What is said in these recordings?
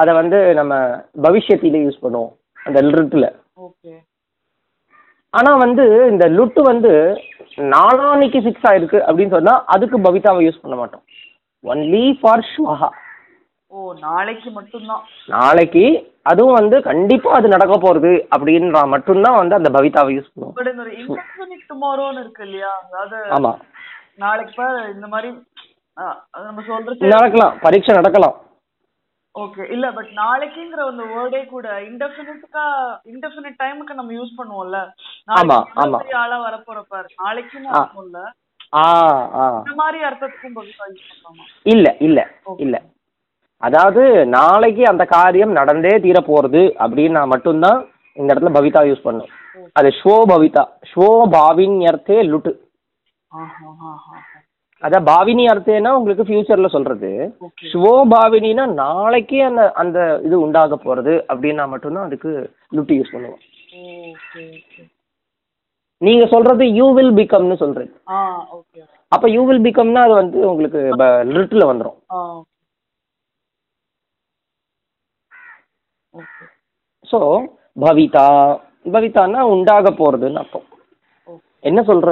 அதை வந்து நம்ம பவிஷ்யத்திலே யூஸ் பண்ணுவோம் அந்த லிருட்டில் ஓகே. ஆனால் வந்து இந்த லுட்டு வந்து நாளான்னைக்கு ஃபிக்ஸ் ஆயிருக்கு அப்படின்னு சொன்னால் அதுக்கு பவிதாவை யூஸ் பண்ண மாட்டோம். ஒன்லி ஃபார் ஸ்வஹா ஓ நாளைக்கு மட்டும்தான். நாளைக்கு அதுவும் வந்து கண்டிப்பாக அது நடக்க போகிறது அப்படின்றா மட்டும்தான் வந்து அந்த பவிதாவை யூஸ் பண்ணுவோம். பட் இந்த டுமாரோன்னு இருக்கு இல்லையா? அதாவது ஆமாம் நாளைக்கு இந்த மாதிரி நம்ம சொல்றது நடக்கலாம். பரீட்சை நடக்கலாம். ஓகே இல்ல பட் நாளைக்குங்கிற அந்த வேர்டே கூட இன்டெஃபினிட்டுக்கா இன்டெஃபினிட் டைமுக்கு நம்ம யூஸ் பண்ணுவோம்ல. ஆமா, நாளைக்கு ஆமா. ஆளா வரப்போற பாரு. நாளைக்குன்னு ஆ. அர்த்தம்ல. ஆ ஆ. இந்த மாதிரி அர்த்தத்துக்கும் இல்லை இல்லை இல்லை. அதாவது நாளைக்கு அந்த காரியம் நடந்தே தீர போகிறது அப்படின்னா மட்டும்தான் இந்த இடத்துல பவிதா யூஸ் பண்ணும். அது ஷோ பவிதா. ஷோ பாவின்யர்த்தே லுட்டு. ஆஹா ஆஹா. அதான் பாவினி அர்த்தேனா உங்களுக்கு ஃபியூச்சர்ல சொல்றது. ஷோ பாவினினா நாளைக்கே அந்த அந்த இது உண்டாக போறது அப்படின்னா மட்டும்தான் அதுக்கு லுட்டு யூஸ் பண்ணுவோம். நீங்க சொல்றது யூ வில் பிகம்னு ஓகே அப்ப யூ வில் பிகம்னா அது வந்து உங்களுக்கு லிட்டில் வந்துடும் ஸோ பவிதா பவிதான்னா உண்டாக போறதுன்னு அர்த்தம். என்ன சொல்ற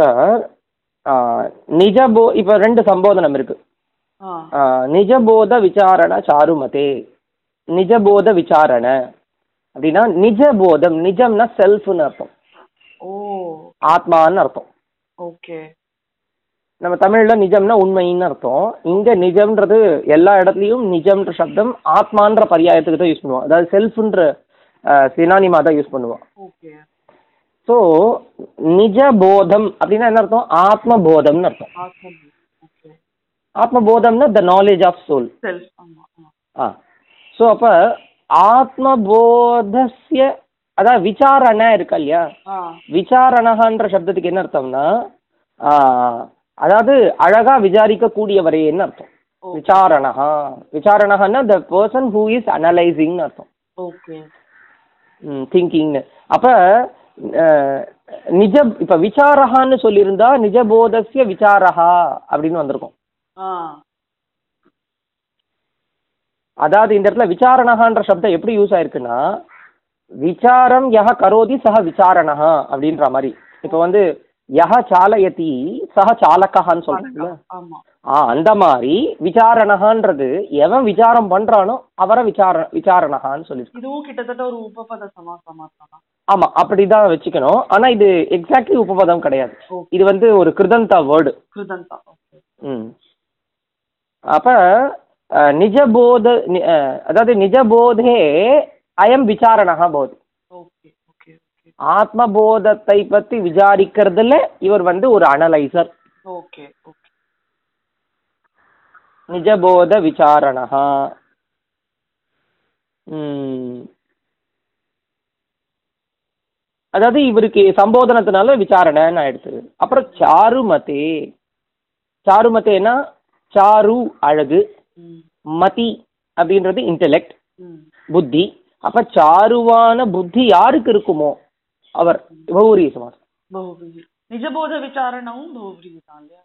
நிஜபோ இப்போ ரெண்டு சம்போதனம் இருக்கு. நிஜபோத விசாரண சாருமதே. நிஜபோத விசாரண. அப்படின்னா நிஜபோதம் நிஜம்னா செல்ஃப்னு அர்த்தம். ஓ. ஆத்மான்னு அர்த்தம். ஓகே. நம்ம தமிழ்ல நிஜம்னா உண்மைன்னு அர்த்தம். இங்க நிஜம்ன்றது எல்லா இடத்துலயும் நிஜம்ன்ற சப்தம் ஆத்மான்ற பரியாயத்துக்கு தான் யூஸ் பண்ணுவோம். அதாவது செல்ஃப்ன்ற சினானிமா தான் யூஸ் பண்ணுவோம். ஓகே. ஸோ நிஜபோதம் அப்படின்னா என்ன அர்த்தம் ஆத்மபோதம்னு அர்த்தம் awesome okay ஆத்மபோதம்னா the knowledge of soul ah so அப்போ ஆத்மபோதஸ்ய அதாவது விசாரணை இருக்கா இல்லையா விசாரணகான்ற சப்தத்துக்கு என்ன அர்த்தம்னா அதாவது அழகா விசாரிக்கக்கூடியவரேன்னு அர்த்தம் ஓ விசாரணகா விசாரணகான்னா த பர்சன் ஹூ இஸ் அனலைசிங்னு அர்த்தம் ஓகே திங்கிங்னு அப்போ நிஜ இப்போ விசாரகான்னு சொல்லியிருந்தா நிஜபோதஸ்ய விசாரஹா அப்படின்னு வந்திருக்கும். அதாவது இந்த இடத்துல விசாரணகான்ற சப்தம் எப்படி யூஸ் ஆயிருக்குன்னா விசாரம் யஹ கரோதி சஹ விசாரணஹா அப்படின்ற மாதிரி. இப்போ வந்து யஹ சாலயதி சஹ சாலக்கஹான்னு சொல்றாங்கல்ல? ஆமா. ஆ அந்த மாதிரி விசாரணகான்றது எவன் விசாரம் பண்றானோ அவரை விசார விசாரணகான்னு சொல்லியிருக்கு இதுவும் கிட்டத்தட்ட ஒரு உபபத சமாசமா தான் ஆமா அப்படிதான் வச்சுக்கணும். ஆனா இது எக்ஸாக்ட்லி உபபதம் கிடையாது. இது வந்து ஒரு கிருதந்தா வேர்டு கிருதந்தா ம். அப்ப நிஜபோத அதாவது நிஜபோதே அயம் விசாரணகா போது. ஓகே. ஆத்மபோதத்தை பத்தி விசாரிக்கிறதுல இவர் வந்து ஒரு அனலைசர் ஓகே ஓகே நிஜபோத விசாரணகா ம். அதாவது இவருக்கு சம்போதனத்தினால விசாரணைன்னு ஆயிடுச்சு. அப்புறம் சாருமதே. சாருமதேனா சாரு அழகு மதி அப்படின்றது இன்டெலெக்ட் புத்தி. அப்ப சாருவான புத்தி யாருக்கு இருக்குமோ? அவர் பகுபிரி நிஜபோத விசாரணவும் பகுபிரி தான் இல்லையா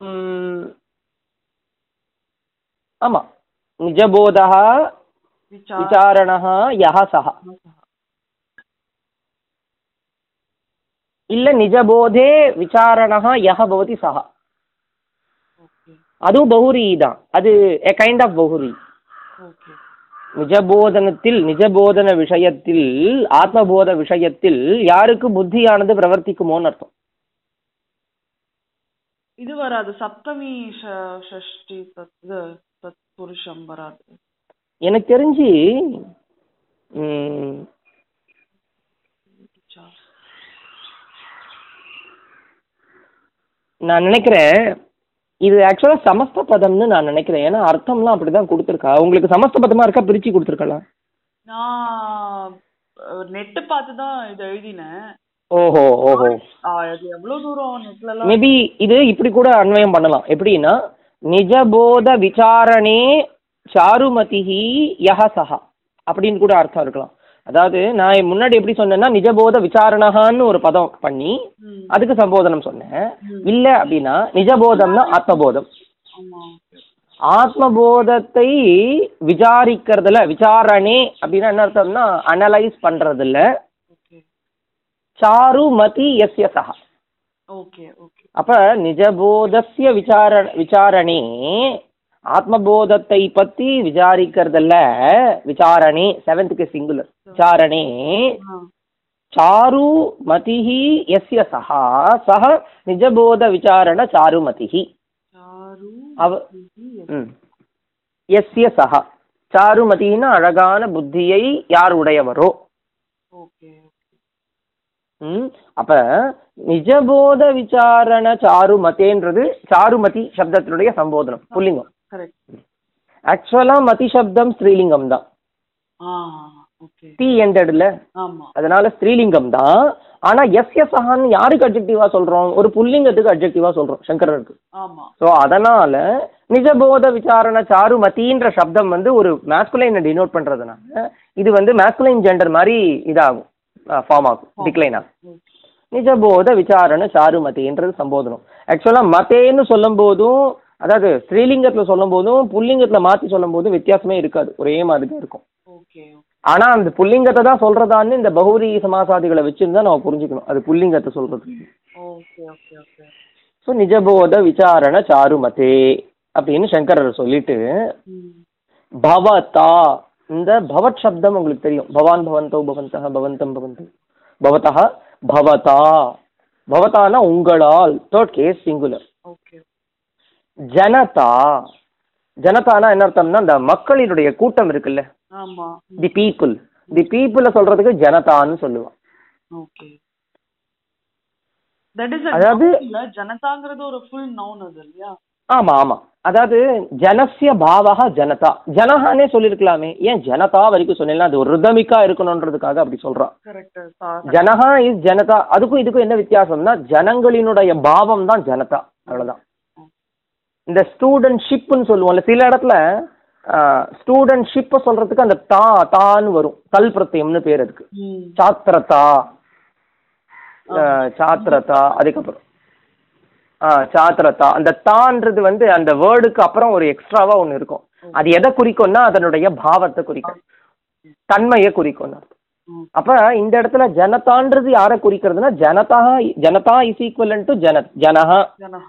ம். ஆமா நிஜபோதா விசாரண விசாரணः யः சः இல்ல நிஜபோதே விசாரணः யः பவதி சः ஓகே. அதுவும் பௌரி தான் அது எ கைண்ட் ஆஃப் பௌரி. ஓகே. நிஜபோதனத்தில் நிஜபோதன விஷயத்தில் ஆத்மபோத விஷயத்தில் யாருக்கு புத்தியானது பிரவர்த்திக்குமோன்னு அர்த்தம். இது வராது. சப்தமி ஷஷ்டி புருஷம் வராது. எனக்கு தெரிஞ்சு நான் நினைக்கிறேன் இது ஆக்சுவலாக சமஸ்த பதம்னு நான் நினைக்கிறேன். ஏன்னா அர்த்தம்லாம் அப்படி தான் கொடுத்துருக்கா. உங்களுக்கு சமஸ்த பதமாக இருக்கா? பிரித்து கொடுத்துருக்கலாம். நான் நெட்டு பார்த்து தான் இது எழுதினேன். ஓஹோ ஓஹோ. எவ்வளவு தூரம் நெட்ல மேபி இது இப்படி கூட அன்வயம் பண்ணலாம். எப்படின்னா நிஜபோத விசாரணே சாருமதிஹி யஹ சஹா அப்படின்னு கூட அர்த்தம் இருக்கலாம். அதாவது நான் முன்னாடி எப்படி சொன்னேன்னா நிஜபோத விசாரணகான்னு ஒரு பதம் பண்ணி அதுக்கு சம்போதனம் சொன்னேன். இல்ல அப்படின்னா நிஜபோதம்னா ஆத்மபோதம். ஆத்மபோதத்தை விசாரிக்கிறதுல விசாரணே அப்படின்னா என்ன அர்த்தம்னா அனலைஸ் பண்றதுல எஸ்ய சஹா. Okay okay. அப்ப நிஜபோதஸ்ய விசார விசாரணே ஆத்மபோதத்தை பத்தி விசாரிக்கிறதுல விசாரணே செவன்த்துக்கு சிங்குலர் விசாரணே சாரு மதிஹி எஸ்ய சஹா சஹ நிஜபோத விசாரண சாரு அவ ம். எஸ்ய சஹா. சாருமதினா அழகான புத்தியை யார் உடையவரோ. ம். அப்ப நிஜபோத விசாரண சாருமதேன்றது சாருமதி சப்தத்தினுடைய சம்போதனம். புல்லிங்கம் கரெக்ட் ஆக்சுவலா மதி சப்தம் ஸ்ரீலிங்கம் தான். டி எண்டட்ல அதனால ஸ்ரீலிங்கம் தான். ஆனா எஸ் எஸ் அஹான்னு யாருக்கு அப்ஜெக்டிவா சொல்றோம்? ஒரு புல்லிங்கத்துக்கு அப்ஜெக்டிவா சொல்றோம் சங்கரருக்கு. ஸோ அதனால நிஜபோத விசாரண சாருமதின்ற சப்தம் வந்து ஒரு மேஸ்குலைனை டினோட் பண்றதுனால இது வந்து மேஸ்குலைன் ஜெண்டர் மாதிரி இதாகும் ஃபார்ம் ஆகும் டிக்ளைன் ஆகும். நிஜபோத விசாரண சாருமதின்றது சம்போதனம். ஆக்சுவலா மதேன்னு சொல்லும் போதும் அதாவது ஸ்ரீலிங்கத்துல சொல்லும் போதும் புல்லிங்கத்துல மாத்தி சொல்லும் போதும் வித்தியாசமே இருக்காது. ஒரே மாதிரி தான் இருக்கும். ஓகே ஆனா அந்த புல்லிங்கத்தை தான் சொல்றதான்னு இந்த பகுரி சமாசாதிகளை வச்சிருந்தா நம்ம புரிஞ்சுக்கணும். அது புல்லிங்கத்தை சொல்றது. Okay okay okay. ஸோ நிஜபோத விசாரண சாருமதே அப்படின்னு சங்கரர் சொல்லிட்டு பவதா இந்த பவத் சப்தம் உங்களுக்கு தெரியும். பவான் பவந்தோ பவந்தः பவந்தம் பவந்தம் பவதः பவதா. பவதானா உங்களால். தேர்ட் கேஸ் சிங்குலர் ஜனதா ஜனதானா என்ன அர்த்தம்னா இந்த மக்களினுடைய கூட்டம் இருக்குல்ல? ஆமா. தி பீப்புள் தி பீப்புளை சொல்றதுக்கு ஜனதான்னு சொல்லுவான். ஓகே. அதாவது- ஜனதாங்கிறது ஒரு ஃபுல் நவுன் அது இல்லையா? ஆமா ஆமா. அதாவது ஜனசிய பாவகா ஜனதா. ஜனஹானே சொல்லியிருக்கலாமே ஏன் ஜனதா வரைக்கும் சொன்னீங்கன்னா அது ஒரு ரிதமிக்கா இருக்கணுன்றதுக்காக அப்படி சொல்றான். ஜனஹா இஸ் ஜனதா. அதுக்கும் இதுக்கும் என்ன வித்தியாசம்னா ஜனங்களினுடைய பாவம் தான் ஜனதா. அவ்வளவுதான். இந்த ஸ்டூடெண்ட்ஷிப்னு சொல்லுவோம்ல சில இடத்துல ஸ்டூடெண்ட்ஷிப்பை சொல்றதுக்கு அந்த தா தான்னு வரும். கல் பிரத்தியம்னு பேர் அதுக்கு. சாத்திரதா. சாத்திரதா அதுக்கப்புறம். ஆ சாத்திரதா. அந்த தான்றது வந்து அந்த வேர்டுக்கு அப்புறம் ஒரு எக்ஸ்ட்ராவா ஒன்று இருக்கும். அது எதை குறிக்கும்னா அதனுடைய பாவத்தை குறிக்கும். தன்மையை குறிக்கும். அப்ப இந்த இடத்துல ஜனதான்றது யாரை குறிக்கிறதுனா ஜனதா ஜனதா இஸ் ஈக்குவலன் டு ஜன ஜனஹா. ஜனா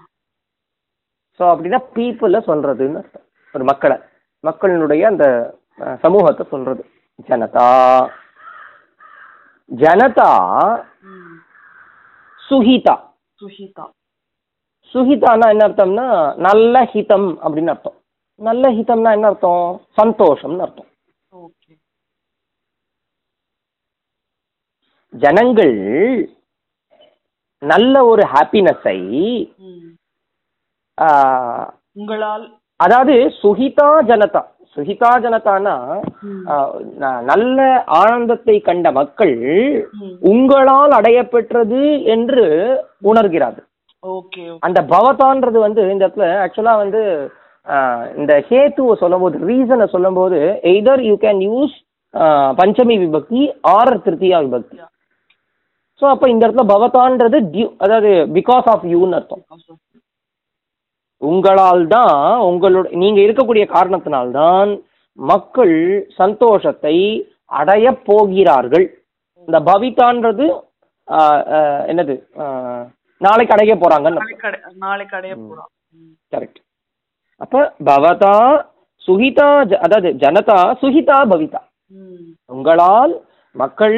ஸோ அப்படின்னா பீப்புளை சொல்றதுன்னு அர்த்தம். ஒரு மக்களை. மக்களினுடைய அந்த சமூகத்தை சொல்றது. ஜனதா. ஜனதா சுஹிதா. சுஹிதா. சுஹிதானா என்ன அர்த்தம்னா நல்ல ஹிதம் அப்படின்னு அர்த்தம். நல்ல ஹிதம்னா என்ன அர்த்தம்? சந்தோஷம்னு அர்த்தம். ஜனங்கள் நல்ல ஒரு ஹாப்பினஸை உங்களால் அதாவது சுஹிதா ஜனதா சுஹிதா ஜனதானா நல்ல ஆனந்தத்தை கண்ட மக்கள். உங்களால் அடையப்பெற்றது என்று உணர்கிறார்கள். அந்த பவதான்றது வந்து இந்த இடத்துல ஆக்சுவலா வந்து இந்த ஹேத்துவை சொல்லும்போது ரீசனை சொல்லும்போது எய்தர் யூ கேன் யூஸ் பஞ்சமி விபக்தி ஆர் திருத்தியா விபக்தி. ஸோ அப்போ இந்த இடத்துல பவதான்றது டியூ அதாவது பிகாஸ் ஆஃப் யூன்னு அர்த்தம். உங்களால் தான் உங்களோட நீங்க இருக்கக்கூடிய காரணத்தினால்தான் மக்கள் சந்தோஷத்தை அடையப் போகிறார்கள். இந்த பவிதான்றது என்னது நாளைக்கு அடைய போறாங்கன்னு நாளைக்கு அடை நாளைக்கு அடைய போறான் ம். கரெக்ட் அப்ப பவதா சுஹிதா ஜ- அதாவது ஜனதா சுஹிதா பவிதா. உங்களால் மக்கள்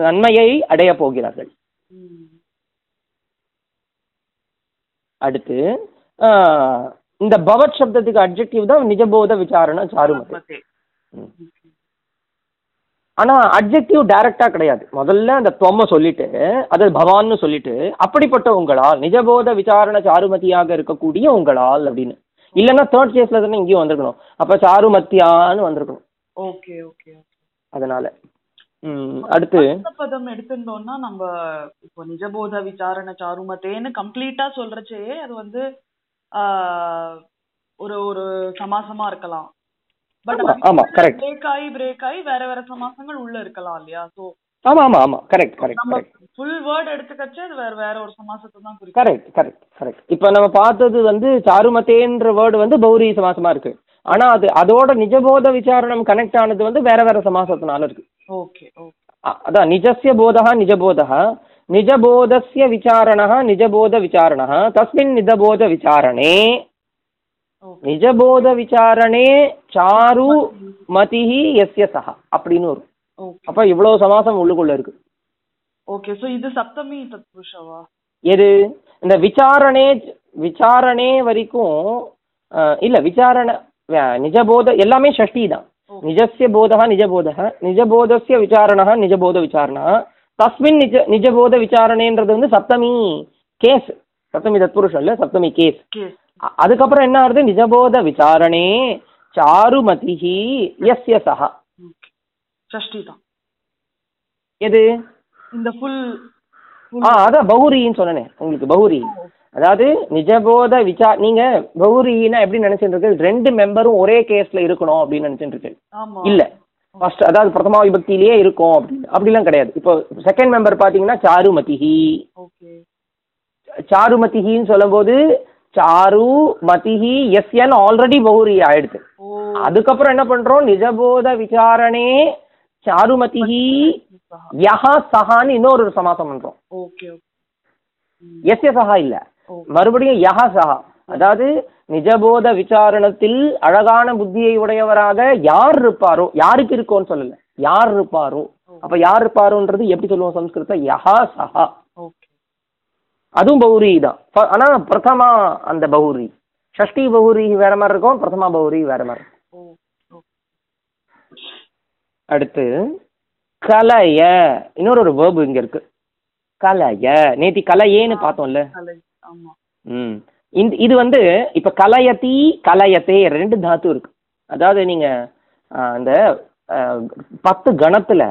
நன்மையை அடைய போகிறார்கள். அடுத்து இந்த பவத் சப்தத்துக்கு அட்ஜெக்டிவ் தான் நிஜபோத விசாரண சாருமதி. ஆனா அட்ஜெக்டிவ் டைரக்டா கிடையாது. முதல்ல அந்த தொம்ம சொல்லிட்டு அது பவான்னு சொல்லிட்டு அப்படிப்பட்ட உங்களால் நிஜபோத விசாரண சாருமதியாக இருக்கக்கூடிய உங்களால் அப்படின்னு. இல்லைன்னா தேர்ட் கேஸ்ல தானே இங்கேயும் வந்திருக்கணும். அப்ப சாருமத்தியான்னு வந்திருக்கணும். ஓகே ஓகே அதனால. ம், அடுத்து. பதம் எடுத்திருந்தோம்னா நம்ம இப்போ நிஜபோத விசாரண சாருமத்தேன்னு கம்ப்ளீட்டா சொல்றச்சே அது வந்து ஒரு ஒரு சமாசமா இருக்கலாம். பட் ஆமா, correct. பிரேக் ஆகி பிரேக் ஆகி வேற வேற சமாசங்கள் உள்ள இருக்கலாம் இல்லையா? சோ ஆமா ஆமா ஆமா correct correct correct full word எடுத்துக்கச்சு அது வேற வேற ஒரு சமாசத்தை தான் குறிக்கும். கரெக்ட் கரெக்ட் கரெக்ட் இப்போ நம்ம பார்த்தது வந்து சாருமத்தேன்ற வேர்டு வந்து பௌரி சமாசமா இருக்கு. ஆனா அது அதோட நிஜபோத விசாரணம் கனெக்ட் ஆனது வந்து வேற வேற சமாசத்தினால இருக்கு. ஓகே ஓகே அதான் நிஜஸ்ய போதः நிஜபோதः நிஜபோதஸ்ய விசாரணः நிஜபோத விசாரணः. தஸ்மின் நிஜபோத விசாரணே. ஓகே நிஜபோத விசாரணே சாரு மதிஹி எஸ்ய சஹ. அப்படின்னு வரும். அப்ப இவ்வளவு சமாசம் உள்ளுக்குள்ள இருக்கு. ஓகே சோ இது சப்தமி தத்புருஷவா? எது? இந்த விசாரணே விசாரணே வரைக்கும் இல்ல விசாரண நிஜபோத எல்லாமே ஷஷ்டி தான் நிஜஸ்ய போதः நிஜபோதः நிஜபோதஸ்ய விசாரணः நிஜபோத விசாரணः. தஸ்மின் நிஜ நிஜபோத விசாரணேன்றது வந்து சப்தமி கேஸ். சப்தமி தத்புருஷம் இல்ல சப்தமி கேஸ். அதுக்கப்புறம் என்ன ஆகுது நிஜபோத விசாரணே சாருமதிஹி எஸ்ய சஹா. ஓகே. ஷஷ்டி தான் எது? இந்த ஃபுல் ஆ அதான் பௌரின்னு சொன்னேனே உங்களுக்கு பௌரி. அதாவது நிஜபோத விசா நீங்க பௌரின்னா எப்படி நினைச்சிட்டு இருக்கு ரெண்டு மெம்பரும் ஒரே கேஸ்ல இருக்கணும் அப்படின்னு நினைச்சிட்டு இருக்கு இல்ல. ஃபர்ஸ்ட் அதாவது பிரதமா விபக்தியிலேயே இருக்கும் அப்படின்னு அப்படிலாம் கிடையாது. இப்போ செகண்ட் மெம்பர் பாத்தீங்கன்னா சாருமதிஹி. ஓகே. சாருமதிஹின்னு சொல்லும்போது சாரு மதிஹி எஸ்என் ஆல்ரெடி பௌரி ஆயிடுது. அதுக்கப்புறம் என்ன பண்றோம்? நிஜபோத விசாரணே சாருமதிஹி யஹா சஹான்னு இன்னொரு ஒரு சமாசம் பண்றோம். ஓகே எஸ்ய சஹா இல்ல. மறுபடியும் யஹா சஹா. அதாவது நிஜபோத விசாரணத்தில் அழகான புத்தியை உடையவராக யார் இருப்பாரோ யாருக்கு இருக்கோன்னு சொல்லல. யார் இருப்பாரோ. அப்ப யார் இருப்பாரோன்றது எப்படி சொல்லுவோம் சம்ஸ்கிருத யஹா சஹா. அதுவும் பௌரி தான். ஆனா பிரதமா அந்த பௌரி. ஷஷ்டி பௌரி வேற மாதிரி இருக்கும் பிரதமா பௌரி வேற மாதிரி இருக்கும். அடுத்து கலைய. இன்னொரு ஒரு வேர்பு இங்க இருக்கு. கலைய. நேத்தி கலையேன்னு பார்த்தோம்ல. ம். இந்த இது வந்து இப்ப கலயதி கலயத்தே ரெண்டு தாத்து இருக்கு. அதாவது நீங்க ஆ, பத்து கணத்துல.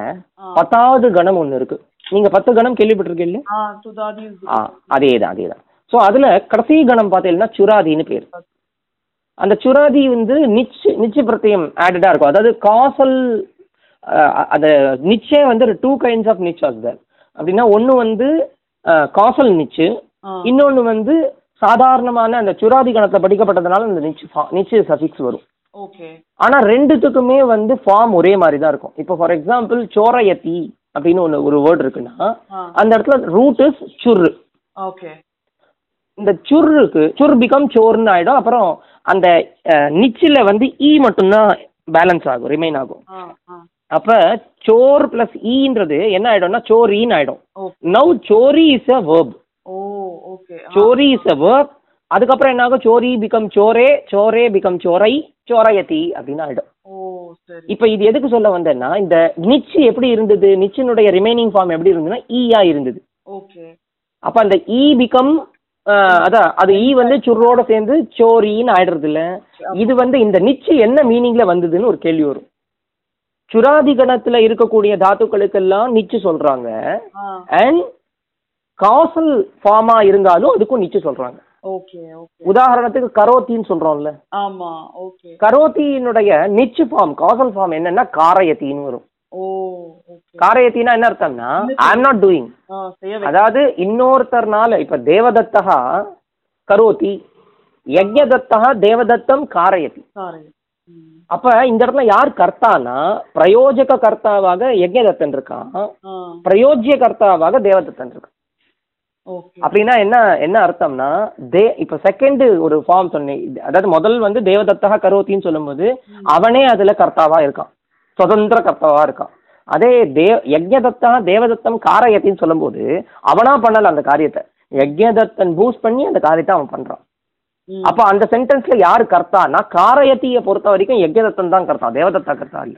பத்தாவது கணம் ஒண்ணு இருக்கு. நீங்க பத்து கணம் கேள்விப்பட்டிருக்கீங்க ஆ துதாதி ஆ அதேதான் அதேதான். ஸோ அதுல கடைசி கணம் பார்த்தீங்கன்னா சுராதின்னு பேர். அந்த சுராதி வந்து நிச்சு நிச்சு பிரத்தியம் ஆடடா இருக்கும். அதாவது காசல் அந்த நிச்சே வந்து டூ கைண்ட்ஸ் ஆஃப் நிச் ஆஸ் தர் அப்படின்னா ஒன்று வந்து காசல் நிச்சு இன்னொன்று வந்து சாதாரணமான அந்த சுராதி கணத்தில் படிக்கப்பட்டதுனால அந்த நிச்சு fa- நிச்சு சஃபிக்ஸ் வரும். ஓகே. ஆனால் ரெண்டுத்துக்குமே வந்து ஃபார்ம் ஒரே மாதிரி தான் இருக்கும். இப்போ ஃபார் எக்ஸாம்பிள் சோரயத்தி அப்படின்னு ஒன்று ஒரு வேர்டு இருக்குன்னா அந்த இடத்துல ரூட் இஸ் சுர்ரு ஓகே. இந்த சுர்ருக்கு சுர் பிகம் சோர்னு ஆயிடும். அப்புறம் அந்த நிச்சில் வந்து இ மட்டும்தான் பேலன்ஸ் ஆகும் ரிமைன் ஆகும். அப்ப சோர் பிளஸ் ஈன்றது என்ன ஆயிடும்னா சோரின்னு ஆயிடும். நவ் சோரி இஸ் அ வேர்ப் ஓ. சோரி இஸ் அ வேர்ப் அதுக்கப்புறம் என்ன ஆகும் சோரி பிகம் சோரே சோரே பிகம் சோரை சோரயதி அப்படின்னு ஆயிடும் இப்போ இது எதுக்கு சொல்ல வந்தேன்னா இந்த நிச்சு எப்படி இருந்தது? நிச்சினுடைய ரிமைனிங் ஃபார்ம் எப்படி இருந்ததுன்னா ஈயா இருந்தது. ஓகே அப்ப அந்த ஈ பிகம் அதான் அது ஈ வந்து சுரோட சேர்ந்து சோரின்னு ஆயிடுறது இல்ல இது வந்து இந்த நிச்சு என்ன மீனிங்ல வந்ததுன்னு ஒரு கேள்வி வரும். சுராதி கணத்துல இருக்கக்கூடிய தாத்துக்களுக்கெல்லாம் நிச்சு சொல்றாங்க. அண்ட் காசல் ஃபார்மா இருந்தாலும் அதுக்கும் நிச்சு சொல்றாங்க. உதாரணத்துக்கு கரோத்தின்னு சொல்றோம்ல. ஆமா ஓகே கரோத்தியினுடைய நிச்சு ஃபார்ம் காசல் ஃபார்ம் என்னன்னா காரயத்தின்னு வரும். காரயத்தின்னா என்ன அர்த்தம்னா ஐ எம் நாட் டூயிங் அதாவது இன்னொருத்தர்னால இப்ப தேவதத்தா கரோதி யஜ்ஞதத்தா தேவதத்தம் காரயதி சாரி ம். அப்ப இந்த இடத்துல யார் கர்த்தானா? பிரயோஜக கர்த்தாவாக யஜ்ஞதத்தன் இருக்கான். பிரயோஜ்ய கர்த்தாவாக தேவதத்தன் இருக்கான். அப்படின்னா என்ன என்ன அர்த்தம்னா தே இப்ப செகண்ட் ஒரு ஃபார்ம் சொன்னேன். அதாவது முதல் வந்து தேவதத்தா கரோத்தின்னு சொல்லும்போது அவனே அதுல கர்த்தாவா இருக்கான். சுதந்திர கர்த்தாவா இருக்கான். அதே தே யஜ்ஞதத்தா தேவதத்தம் காரயத்தின்னு சொல்லும்போது அவனா பண்ணல அந்த காரியத்தை. யஜ்ஞதத்தன் பூஸ்ட் பண்ணி அந்த காரியத்தை அவன் பண்றான். அப்ப அந்த சென்டென்ஸ்ல யாரு கர்த்தானா காரயத்திய பொறுத்த வரைக்கும் யஜ்ஞதத்தன் தான் கர்த்தா தேவதத்தா கர்த்தா இல்ல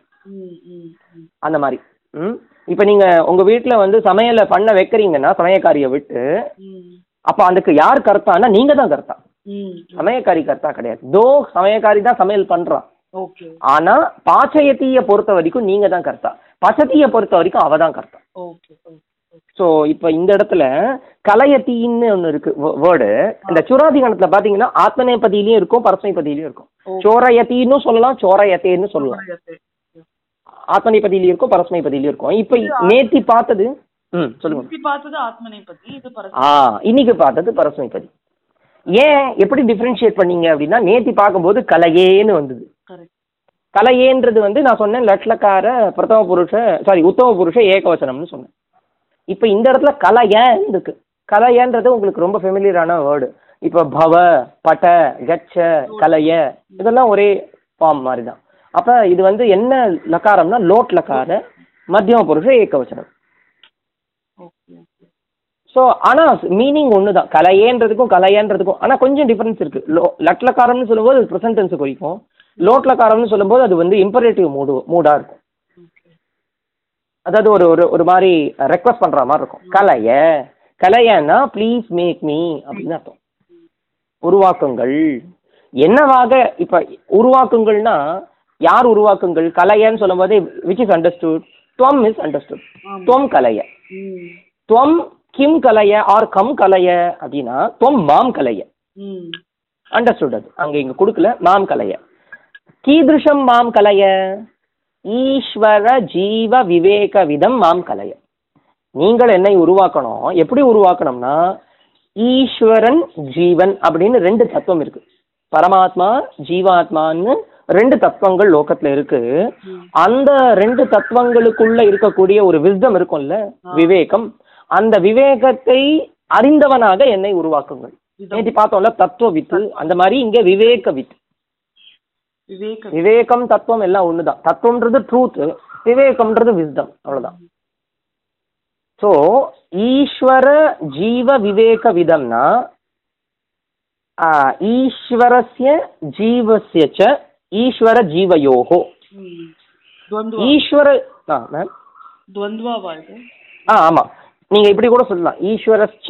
அந்த மாதிரி. ம்? இப்ப நீங்க உங்க வீட்ல வந்து சமையலை பண்ண வைக்கிறீங்கன்னா சமயக்காரியை விட்டு அப்ப அதுக்கு யார் கர்த்தானா நீங்க தான் கர்த்தா. சமயக்காரி கர்த்தா கிடையாது. தோ சமயக்காரி தான் சமையல் பண்றான் ஓகே. ஆனா பாச்சயத்திய பொறுத்த வரைக்கும் நீங்க தான் கர்த்தா. பச்சத்திய பொறுத்த வரைக்கும் அவ தான் கர்த்தா. ஸோ இப்போ இந்த இடத்துல கலையத்தின்னு ஒன்று இருக்கு வேர்டு. இந்த சுராதி கணத்துல பாத்தீங்கன்னா ஆத்மநேபதியிலையும் இருக்கும் பரஸ்மைபதியிலையும் இருக்கும். சோரயத்தின்னு சொல்லலாம் சோரயத்தேன்னு சொல்லலாம். சோரயத்தை. ஆத்மநேபதியிலையும் இருக்கும் பரஸ்மைபதியிலையும் இருக்கும் இப்போ நேத்தி பார்த்தது ம் சொல்லுங்க. பார்த்தது ஆத்மனை பத்தி இது ஆ இன்னைக்கு பார்த்தது பரஸ்மைபதி ஏன் எப்படி டிஃப்ரென்ஷியேட் பண்ணீங்க அப்படின்னா நேத்தி பார்க்கும்போது கலையேன்னு வந்தது. கலையேன்றது வந்து நான் சொன்னேன் லட்லக்கார பிரதம புருஷ சாரி உத்தம புருஷ ஏகவசனம்னு சொன்னேன். இப்போ இந்த இடத்துல கலையன் இருக்கு? கலையன்றது உங்களுக்கு ரொம்ப ஃபெமிலியரான வேர்டு இப்போ பவ பட கச்ச கலைய இதெல்லாம் ஒரே ஃபார்ம் மாதிரி தான் அப்போ இது வந்து என்ன லக்காரம்னா லோட் லக்கார மத்தியம புருஷ ஓகே ஸோ ஆனால் மீனிங் ஒன்று தான் கலையேன்றதுக்கும் கலையன்றதுக்கும். ஆனால் கொஞ்சம் டிஃபரன்ஸ் இருக்குது லோ லட்லக்காரம்னு சொல்லும்போது அது ப்ரெசன்ட் டென்ஸ் குறிக்கும் லோட்லக்காரம்னு சொல்லும்போது அது வந்து இம்பரேட்டிவ் மூடு மூடாக இருக்கும். அதாவது ஒரு ஒரு ஒரு மாதிரி ரெக்வஸ்ட் பண்ணுற மாதிரி இருக்கும். கலைய கலையன்னா ப்ளீஸ் மேக் மீ அப்படின்னு அர்த்தம். உருவாக்குங்கள். என்னவாக இப்போ உருவாக்குங்கள்னா யார் உருவாக்குங்கள்? கலையன்னு சொல்லும்போது விச் இஸ் அண்டர்ஸ்டுட் துவம் இஸ் அண்டர்ஸ்டுட் துவம் கலைய. துவம் கிம் கலைய ஆர் கம் கலைய அப்படின்னா துவம் மாம் கலைய. அண்டர்ஸ்டுட் அது. அங்கே இங்கே கொடுக்கல மாம் கலைய. கீதிருஷம் மாம் கலைய. ஈஸ்வர ஜீவ விவேக விதம் மாம் கலைய. நீங்கள் என்னை உருவாக்கணும். எப்படி உருவாக்கணும்னா ஈஸ்வரன் ஜீவன் அப்படின்னு ரெண்டு தத்துவம் இருக்கு. பரமாத்மா ஜீவாத்மான்னு ரெண்டு தத்துவங்கள் லோகத்துல இருக்கு. அந்த ரெண்டு தத்துவங்களுக்குள்ள இருக்கக்கூடிய ஒரு விஸ்டம் இருக்கும்ல விவேகம். அந்த விவேகத்தை அறிந்தவனாக என்னை உருவாக்குங்கள். நேற்று பார்த்தோம்ல தத்துவ வித்து. அந்த மாதிரி இங்க விவேக வித் விவேக விவேகம் தத்துவம் எல்லாம் ஒண்ணுதான். தத்துவம்ன்றது ட்ரூத் விவேகம்ன்றது விஸ்டம் அவ்வளவுதான். ஸோ ஈஸ்வர ஜீவ விவேக விதம்னா ஈஸ்வரஸ்ய ஜீவஸ்ய ச ஈஸ்வர ஜீவயோகோ. ஈஸ்வர ஆ மேம் இது ஆ ஆமாம் நீங்கள் இப்படி கூட சொல்லலாம். ஈஸ்வரஸ்ச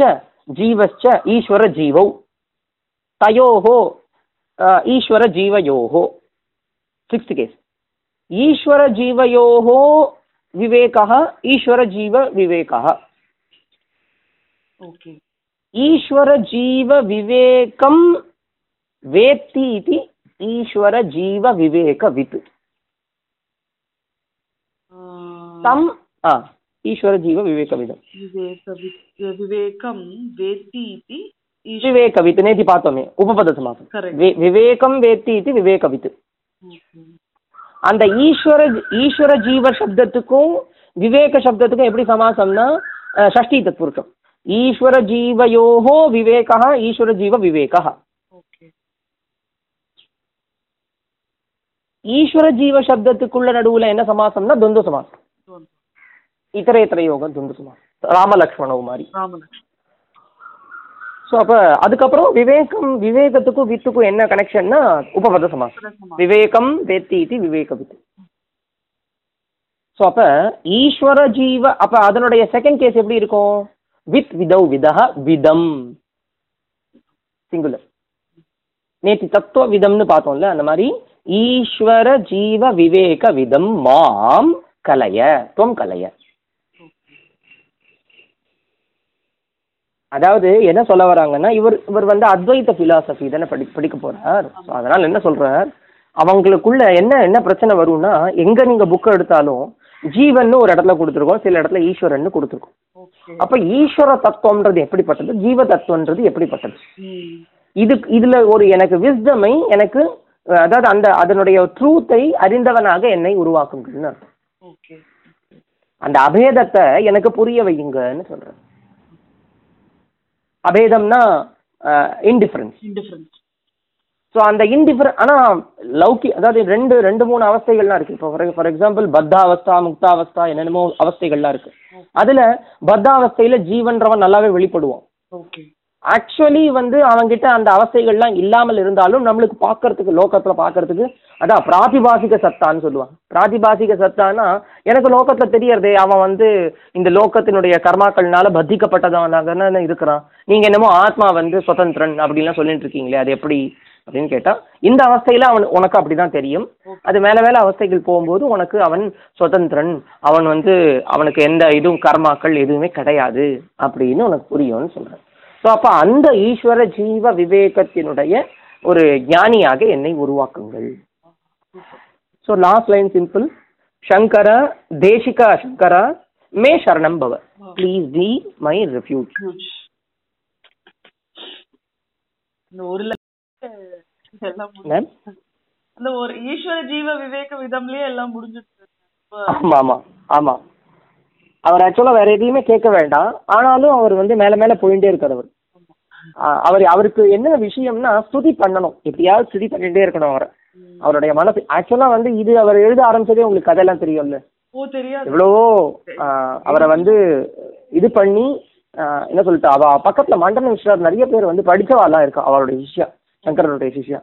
ஜீவஸ்ச ஈஸ்வர ஜீவௌ. தயோஹோ ஈஸ்வர ஜீவயோஹோ சிக்ஸ்த் கேஸ் ஈஸ்வர ஜீவயோஹோ விவேகः ஈஸ்வர ஜீவ விவேகः ஓகே. ஈஸ்வர ஜீவ விவேகம் வேத்தி इति ஈஸ்வர ஜீவ விவேக வித். தம் ஈஸ்வர ஜீவ விவேக விதம் விவேக வி- விவேகம் வேத்தி ஈஷ் விவேகவித் நேத்தி பார்த்தோமே உபபத சமாசம். விவேகம் வேத்தி இது விவேகவித் அந்த ஈஸ்வர ஈஸ்வர ஜீவ சப்தத்துக்கும் விவேக சப்தத்துக்கும் எப்படி சமாசம்னா ஷஷ்டி தத்புருஷம். ஈஸ்வர ஜீவயோஹோ விவேகா ஈஸ்வர ஜீவ விவேகா ஓகே ஈஸ்வர ஜீவ சப்தத்துக்குள்ள நடுவுல என்ன சமாசம்னா துந்து சமாசம். துவந்து இத்தரேத்தர யோகம் துந்து சமாசம். ராமலக்ஷ்மணவு மாதிரி ஸோ அப்போ அதுக்கப்புறம் விவேகம் விவேகத்துக்கும் வித்துக்கும் என்ன கனெக்ஷன்னா உபபத சமாசம். விவேகம் வேத்தி இது விவேகவித் ஸோ அப்போ ஈஸ்வர ஜீவ அப்போ அதனுடைய செகண்ட் கேஸ் எப்படி இருக்கும்? வித் விதௌ விதஹ விதம். சிங்குலர் நேற்று தத்துவ விதம்னு பார்த்தோம்ல அந்த மாதிரி ஈஸ்வர ஜீவ விவேக விதம் மாம் கலைய துவம் கலைய. அதாவது என்ன சொல்ல வராங்கன்னா இவர் இவர் வந்து அத்வைத பிலாசபி தானே படி படிக்க போறார். ஸோ அதனால என்ன சொல்றார்? அவங்களுக்குள்ள என்ன என்ன பிரச்சனை வரும்னா எங்க நீங்க புக் எடுத்தாலும் ஜீவன் ஒரு இடத்துல கொடுத்துருக்கோம் சில இடத்துல ஈஸ்வரன் கொடுத்துருக்கோம். அப்ப ஈஸ்வர தத்துவம்ன்றது எப்படிப்பட்டது? ஜீவ தத்துவன்றது எப்படிப்பட்டது? இது இதுல ஒரு எனக்கு விஸ்டமை எனக்கு அதாவது அந்த அதனுடைய ட்ரூத்தை அறிந்தவனாக என்னை உருவாக்குங்கள்னு. ஓகே. அந்த அபேதத்தை எனக்கு புரிய வையுங்கன்னு சொல்றேன். அபேதம்னா இன்டிஃபரன்ஸ் இன்டிஃபரன்ஸ் ஸோ அந்த இன்டிஃபரன் ஆனால் லௌகி அதாவது ரெண்டு ரெண்டு மூணு அவஸ்தைகள்லாம் இருக்கு. இப்போ ஃபார் ஃபார் எக்ஸாம்பிள் பத்தாவஸ்தா முக்தாவஸ்தா என்னென்னமோ அவஸ்தைகள்லாம் இருக்கு. அதில் பத்தாவஸ்தையில ஜீவன்றவன் நல்லாவே வெளிப்படுவான். ஓகே. ஆக்சுவலி வந்து அவங்கிட்ட அந்த அவஸ்தைகள்லாம் இல்லாமல் இருந்தாலும் நம்மளுக்கு பார்க்கறதுக்கு லோகத்தில் பார்க்கறதுக்கு அதான் பிராதிபாசிக சத்தான்னு சொல்லுவாங்க. பிராதிபாசிக சத்தான்னா எனக்கு லோகத்தில் தெரியறதே அவன் வந்து இந்த லோகத்தினுடைய கர்மாக்கள்னால பத்திக்கப்பட்டதான் இருக்கிறான்? நீங்கள் என்னமோ ஆத்மா வந்து சுதந்திரன் அப்படின்லாம் சொல்லிட்டு இருக்கீங்களே அது எப்படி அப்படின்னு கேட்டால் இந்த அவஸ்தையில் அவன் உனக்கு அப்படி தான் தெரியும். அது மேலே மேலே அவஸ்தைகள் போகும்போது உனக்கு அவன் சுதந்திரன் அவன் வந்து அவனுக்கு எந்த இதுவும் கர்மாக்கள் எதுவுமே கிடையாது அப்படின்னு உனக்கு புரியும்னு சொல்கிறேன் ஸோ அப்போ அந்த ஈஸ்வர ஜீவ விவேகத்தினுடைய ஒரு ஞானியாக என்னை உருவாக்குங்கள். So last line simple Sankara தேசிகா Sankara மே சரணம் பவ. ப்ளீஸ் பி மை ரெஃப்யூஜ் ஒரு அந்த ஒரு ஈஸ்வர ஜீவ விவேக விதம்லயே எல்லாம் முடிஞ்சிட்டு ஆமா ஆமா ஆமா. அவர் ஆக்சுவலா வேற எதையுமே கேட்க வேண்டாம். ஆனாலும் அவர் வந்து மேல மேல போயிட்டே இருக்காரு அவர். அவர் அவருக்கு என்ன விஷயம்னா ஸ்துதி பண்ணணும். எப்படியாவது ஸ்துதி பண்ணிட்டே இருக்கணும் அவரை. அவருடைய மனசு ஆக்சுவலா வந்து இது அவர் எழுத ஆரம்பிச்சதே உங்களுக்கு கதையெல்லாம் தெரியும்ல. எவ்வளவோ அவரை வந்து இது பண்ணி என்ன சொல்லிட்டு அவ பக்கத்துல மண்டன மிஸ்ரர் நிறைய பேர் வந்து படிச்சவாலாம் இருக்கா அவருடைய சிஷ்யா சங்கரனுடைய சிஷ்யா.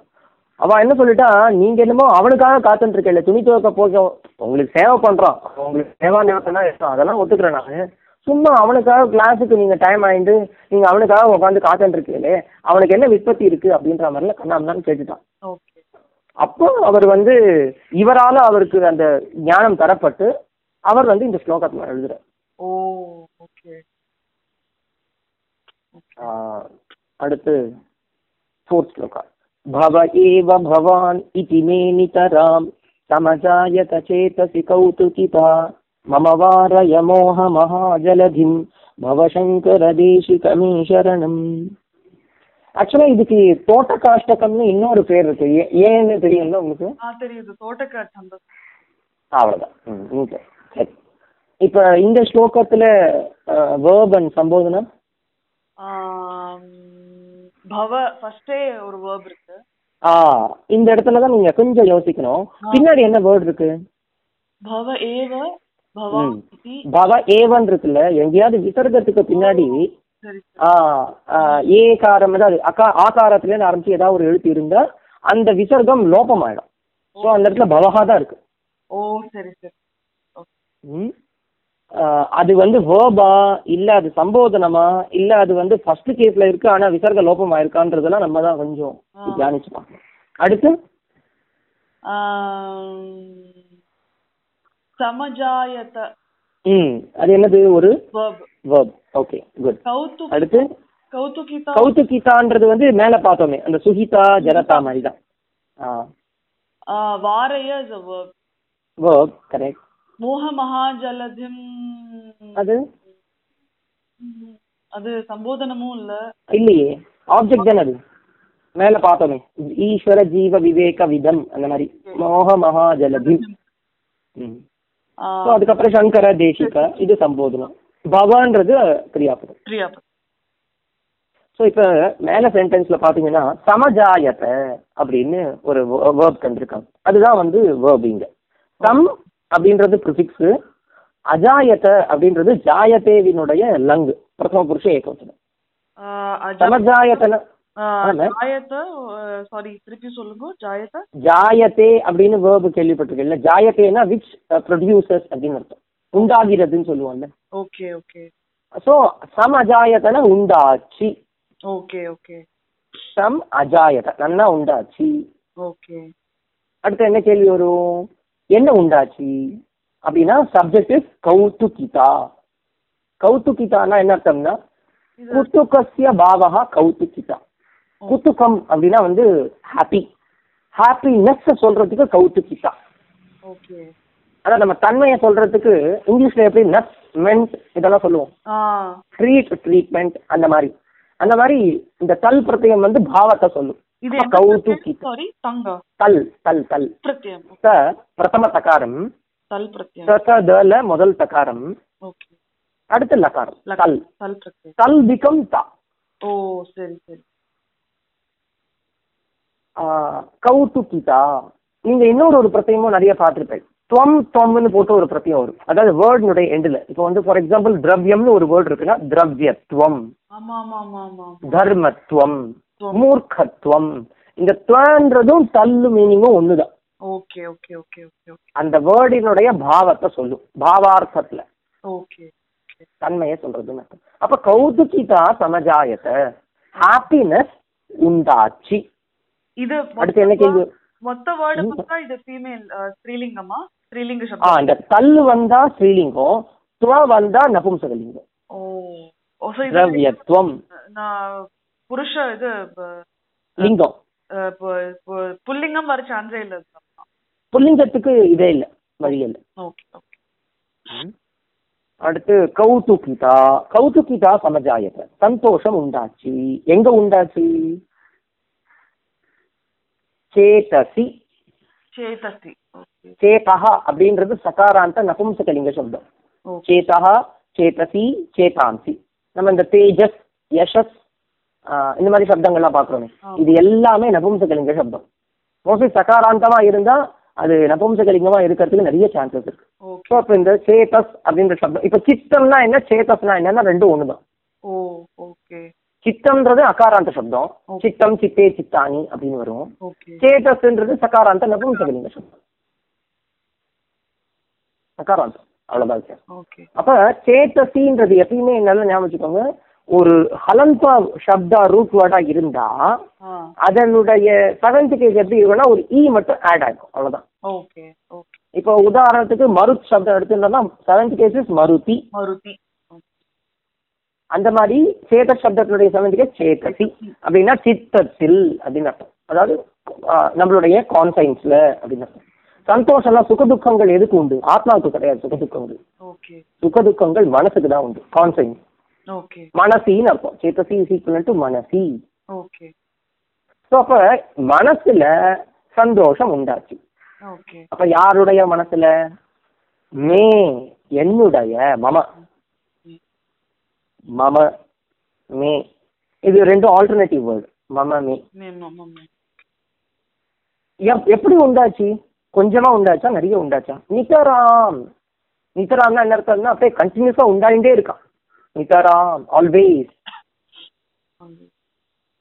அவ என்ன சொல்லிட்டா நீங்க என்னமோ அவனுக்காக காத்துட்டு இருக்கல துணி துவைக்க போக உங்களுக்கு சேவை பண்றான். உங்களுக்கு சேவா நிமித்தம் இருக்கும் அதெல்லாம் ஒத்துக்கிறேன் நான். சும்மா அவனுக்காக கிளாஸுக்கு நீங்க டைம் ஆயிட்டு நீங்க அவனுக்காக உட்காந்து காத்துட்டு இருக்கீங்களே அவனுக்கு என்ன விற்பத்தி இருக்கு? அப்படின்ற மாதிரிலாம் கண்ணாமதான் கேட்டுட்டான். ஓகே. அப்போ அவர் வந்து இவரால அவருக்கு அந்த ஞானம் தரப்பட்டு அவர் வந்து இந்த ஸ்லோகத்தில் எழுதுறார். ஓ ஓகே. அடுத்து ஃபோர்த் ஸ்லோகா भव एव भवान् इति मे नितरां समजायत चेतसि कौतुकिता मम वारय मोहमहाजलधिं भवशङ्करदेशिकमे शरणम् ஆக்சுவலாக இதுக்கு தோட்ட காஷ்டகம்னு இன்னொரு பேர் இருக்கு ஏ- ஏன்னு தெரியும்ல உங்களுக்கு ஆ தெரியுது தோட்டக்காட் சந்தோஷம் அவ்வளோதான் ம் ஓகே சரி இப்போ இந்த ஸ்லோகத்தில் வேர்பன் சம்போதனம் பவ ஃபர்ஸ்டே ஒரு வேர்ப் இருக்கு. ஆ இந்த இடத்துல தான் நீங்கள் கொஞ்சம் யோசிக்கணும். பின்னாடி என்ன வேர்டு இருக்கு? பவ ஏவ பவா பவ ஏவன் இருக்குல்ல எங்கேயாவது விசர்க்கத்துக்கு பின்னாடி ஏ காரம் அதாவது அக்கா ஆகாரத்துலேருந்து ஆரம்பிச்சு ஏதாவது ஒரு எழுத்து இருந்தா அந்த விசர்க்கம் லோபமாயிடும். ஸோ அந்த இடத்துல பவஹா தான் இருக்கு. ஓ சரி சரி. ம். அது வந்து வேர்பா இல்ல அது சம்போதனமா இல்ல அது வந்து ஃபர்ஸ்ட் கேஸ்ல இருக்கு ஆனா விசர்க லோபம் ஆயிருக்கான்றதெல்லாம் நம்ம தான் கொஞ்சம். தியானிச்சு பார்க்கணும் அடுத்து? சமஜாயத. ம் அது என்னது? ஒரு வேர்ப் ஓகே குட் அடுத்து? கௌதுகிதா. கௌதுகிதான்றது வந்து மேல பார்த்தோமே அந்த சுஹிதா ஜனதா மாதிரி தான் ஆ வாரய is a verb. Verb correct மோக மகாஜலதிம் அது? அது சம்போதனமும் இல்ல. இல்லையே. ஆப்ஜெக்ட் தானே அது? மேல பார்த்தோமே. ஈஸ்வர ஜீவ விவேக விதம் அந்த மாதிரி. மோக மகாஜலதி அதுக்கப்புறம் சங்கர தேசிக இது சம்போதனம். பவான்றது கிரியாபதம். கிரியாபதம். ஸோ இப்போ மேலே சென்டென்ஸில் பார்த்தீங்கன்னா சமஜாயத அப்படின்னு ஒரு வேர்ப் தந்திருக்காங்க அதுதான் வந்து வேர்ப் இங்க. சம் அப்படின்றது ப்ரிஃபிக்ஸு அஜாயத அப்படின்றது ஜாயதேவினுடைய லங்கு. பிரதம புருஷ ஏகவச்சனம். சமஜாயத்தன ஜாயத்தே அப்படின்னு வேர்பு கேள்விப்பட்டிருக்கீங்கல்ல ஜாயத்தேனா விச் ப்ரொடியூசர்ஸ் அப்படின்னு அர்த்தம். உண்டாகிறதுன்னு சொல்லுவோம்ல. Okay okay. ஸோ சம் அஜாயத்தன உண்டாச்சு. Okay okay. சம் அஜாயத நன்னா உண்டாச்சு. ஓகே. அடுத்து என்ன கேள்வி வரும்? என்ன உண்டாச்சு? அப்படின்னா சப்ஜெக்ட் இஸ் கௌதுகிதா கௌதுகிதானா என்ன அர்த்தம்னா இது குத்துகஸ்ய பாவகா கௌதுகிதா குத்துக்கம் அப்படின்னா வந்து ஹாப்பி ஹாப்பினஸ் சொல்றதுக்கு கௌதுகிதா ஓகே. அதான் நம்ம தன்மையை சொல்றதுக்கு இங்கிலீஷ்ல எப்படி நஸ் மென்ட் இதெல்லாம் சொல்லுவோம். ட்ரீட் ட்ரீட்மெண்ட் அந்த மாதிரி. அந்த மாதிரி இந்த தல் பிரத்யம் வந்து பாவத்தை சொல்லும். பிரதம தகாரம். தல் பிரத்யம் ச ச தல முதல் தகாரம். ஓகே. அடுத்து லகாரம். தல். தல் தல் பிகம் தா. ஓ சரி சரி. கௌதுகிதா நீங்க இன்னொரு ஒரு பிரத்யமும் நிறைய பார்த்துருப்பேன். துவம் துவம்னு போட்டு ஒரு பிரத்யம் வரும். அதாவது வேர்டினுடைய எண்டில் இப்போ வந்து ஃபார் எக்ஸாம்பிள் திரவியம்னு ஒரு வேர்டு இருக்குன்னா திரவியத்துவம். தர்மத்துவம். துவம். மூர்க்கத்துவம். இந்த துவன்றதும் தள்ளு மீனிங்கும் ஒண்ணுதான். ஓகே ஓகே ஓகே ஓகே அந்த வேர்டினுடைய பாவத்தை சொல்லும். பாவார்த்தத்துல. ஓகே தன்மையை சொல்றதுன்னு அர்த்தம். அப்ப கௌதுகிதா சமஜாயத. ஹாப்பினஸ் உண்டாச்சு. இது அடுத்து என்ன கேள்வி? மொத்த வேர்டு பார்த்தா இது ஃபீமேல் ஸ்ரீலிங்கமா? ஸ்ரீலிங்க ஆ சப்தம். இந்த தள்ளு வந்தா ஸ்ரீலிங்கம் துவ வந்தா நபும்சகலிங்கம். ஓ ஓ so இது நான் புருஷ இது லிங்கம். புல்லிங்கம் வர சான்ஸே இல்ல புல்லிங்கத்துக்கு இதே இல்லை வழி இல்லை. அடுத்து கௌதுகிதா கௌதுகிதா சமஜாயத சந்தோஷம் உண்டாச்சு. எங்க உண்டாச்சு? சேதசி. சேதசி சேதஹ அப்படின்றது சகாராந்த நபும்சகலிங்க சப்தம் சேதஹ சேதசி சேதாம்சி. நம்ம இந்த தேஜஸ் யஷஸ் ஆஹ் இந்த மாதிரி சப்தங்கள்லாம் பார்க்குறோமே. ஆமா. இது எல்லாமே நபும்சகலிங்க சப்தம். மோஸ்ட்லி சகாராந்தமா இருந்தா அது நபும்சகலிங்கமா இருக்கிறதுக்கு நிறைய சான்சஸ் இருக்கு. ஸோ அப்போ இந்த சேதஸ் அப்படின்ற சப்தம் இப்போ சித்தம்னா என்ன சேதஸ்னா என்னன்னா ரெண்டும் ஒன்று தான் ஓ ஓகே சித்தம்ன்றது அகாராந்த சப்தம். Okay. சித்தம் சித்தே சித்தானி அப்படின்னு வரும். சேதஸ்ன்றது சகாராந்த நபும்சகலிங்க சப்தம். சகாராந்தம் அவ்வளோதான் வித்தியாசம். ஓகே அப்ப சேத்தசின்றது எப்பயுமே நல்லா ஞாபகம் வச்சுக்கோங்க. ஒரு ஹலந்தா சப்தா ரூட் வேர்டா இருந்தா அதனுடைய செவன்த் கேஸ் எப்படி இருக்கும்னா ஒரு இ மட்டும் ஆட் ஆகும் அவ்வளவுதான். இப்போ உதாரணத்துக்கு மருத் சப்தம் எடுத்துட்டோம்னா செவன்த் கேசஸ் மருதி. மருதி. அந்த மாதிரி சேத சப்தத்தினுடைய செவன்த் கேஸ் சேத்தசி. அப்படின்னா சித்தத்தில் அப்படின்னு அர்த்தம். அதாவது நம்மளுடைய கான்சைன்ஸ்ல அப்படின்னு அர்த்தம். சந்தோஷம்லாம் சுகதுக்கங்கள் எதுக்கு உண்டு? ஆத்மாவுக்கு கிடையாது சுகதுக்கங்கள் சுகதுக்கங்கள் மனசுக்கு தான் உண்டு. கான்சைன்ஸ் மனசின்னு அர்த்தம். சேத்தசி இஸ் ஈக்குவல் டு மனசி. ஓகே ஸோ அப்ப மனசுல சந்தோஷம் உண்டாச்சு. அப்ப யாருடைய மனசுல? மே என்னுடைய மம. மம மே. இது ரெண்டும் ஆல்டர்னேட்டிவ் வேர்டு மம மே. எப்- எப்படி உண்டாச்சு? கொஞ்சமா உண்டாச்சா? நிறைய உண்டாச்சா? நிதராம் நிதராம்னா என்ன அர்த்தம்னா அப்படியே கண்டினியூஸா உண்டாயிட்டே இருக்கான். நிதராம் ஆல்வேஸ்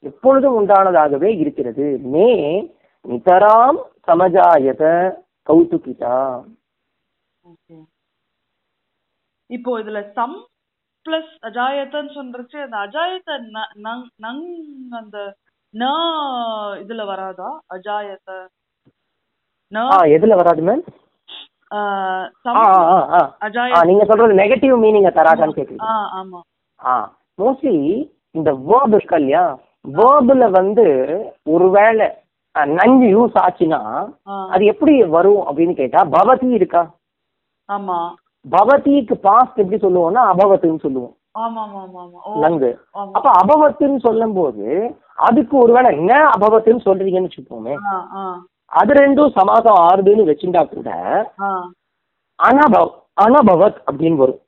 எப்பொழுதும் உண்டானதாகவே இருக்கிறது. மே நிதராம் சமஜாயத கௌதுகிதா. இப்போ இதுல சம் பிளஸ் அஜாயத்தன்னு சொல்றச்சு அந்த அஜாயத்த நங் அந்த ந இதுல வராதா? அஜாயத்த. எதுல வராது மேம் நீங்க சொல்றது நெகட்டிவ் மீனிங்க தராதான்னு கேக்குறீங்க. மோஸ்ட்லி இந்த வேர்ப் இருக்கு இல்லையா? வேர்புல வந்து ஒருவேளை நஞ்சு யூஸ் ஆச்சுன்னா அது எப்படி வரும் அப்படின்னு கேட்டா பவதி இருக்கா? ஆமா. பவதிக்கு பாஸ்ட் எப்படி சொல்லுவோம்னா அபவத்துன்னு சொல்லுவோம். ஆமா. அப்ப அபவத்துன்னு சொல்லும் போது அதுக்கு ஒருவேளை என்ன அபவத்துன்னு சொல்றீங்கன்னு ஆ. அது ரெண்டும் சமாசம் ஆறுதுன்னு வச்சுட்டா கூட அனபவ அனபவத் அப்படின்னு வரும்.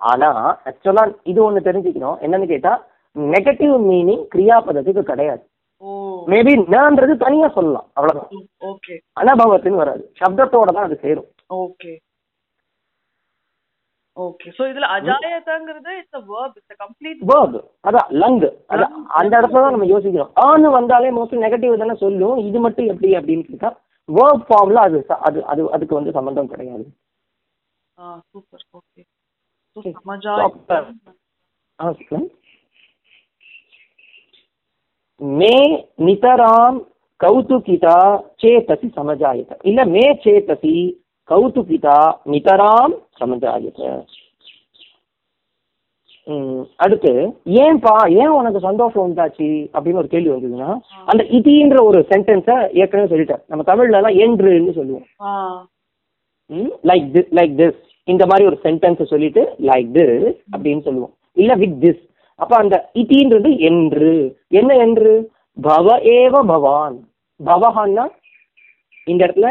ஆனா ஆக்சுவலா இது ஒண்ணு தெரிஞ்சுக்கணும். என்னன்னு கேட்டா நெகட்டிவ் மீனிங் கிரியாபதத்துக்கு கிடையாது. மேபி நன்றது தனியா சொல்லலாம். அவ்வளவுதான். ஓகே அனபவத்துன்னு வராது. சப்தத்தோட தான் அது சேரும். ஓகே சோ இதுல அஜாயத்தங்கிறது it's a verb. It's a complete verb அதான் லங் அதான் அந்த இடத்துல தான் நம்ம யோசிக்கிறோம். ஆன்னு வந்தாலே மோஸ்ட்லி நெகட்டிவ் தானே சொல்லும். இது மட்டும் எப்படி அப்படின்னு கேட்டா வேர்ப் ஃபார்ம்ல அது அது அது அதுக்கு வந்து சம்பந்தம் கிடையாது. ஆ சூப்பர் ஓகே சோ. சமஜாயத்தம் ஆ. மே நிதராம் கௌதுகிதா சேதசி சமஜாயத. இல்ல மே சேதசி கௌதுகிதா நிதராம் சமஜாயத ம், அடுத்து ஏன்பா ஏன் உனக்கு சந்தோஷம் உண்டாச்சு? அப்படின்னு ஒரு கேள்வி வந்ததுன்னா அந்த இதின்ற ஒரு சென்டென்ஸை ஏற்கனவே சொல்லிட்டேன். நம்ம தமிழ்ல எல்லாம் என்றுன்னு சொல்லுவோம் லைக் திஸ் லைக் திஸ் இந்த மாதிரி ஒரு சென்டென்ஸை சொல்லிட்டு லைக் திஸ் அப்படின்னு சொல்லுவோம். இல்ல வித் திஸ் அப்ப அந்த இதின்றது என்று. என்ன என்று? பவ ஏவ பவான். பவஹான்னா இந்த இடத்துல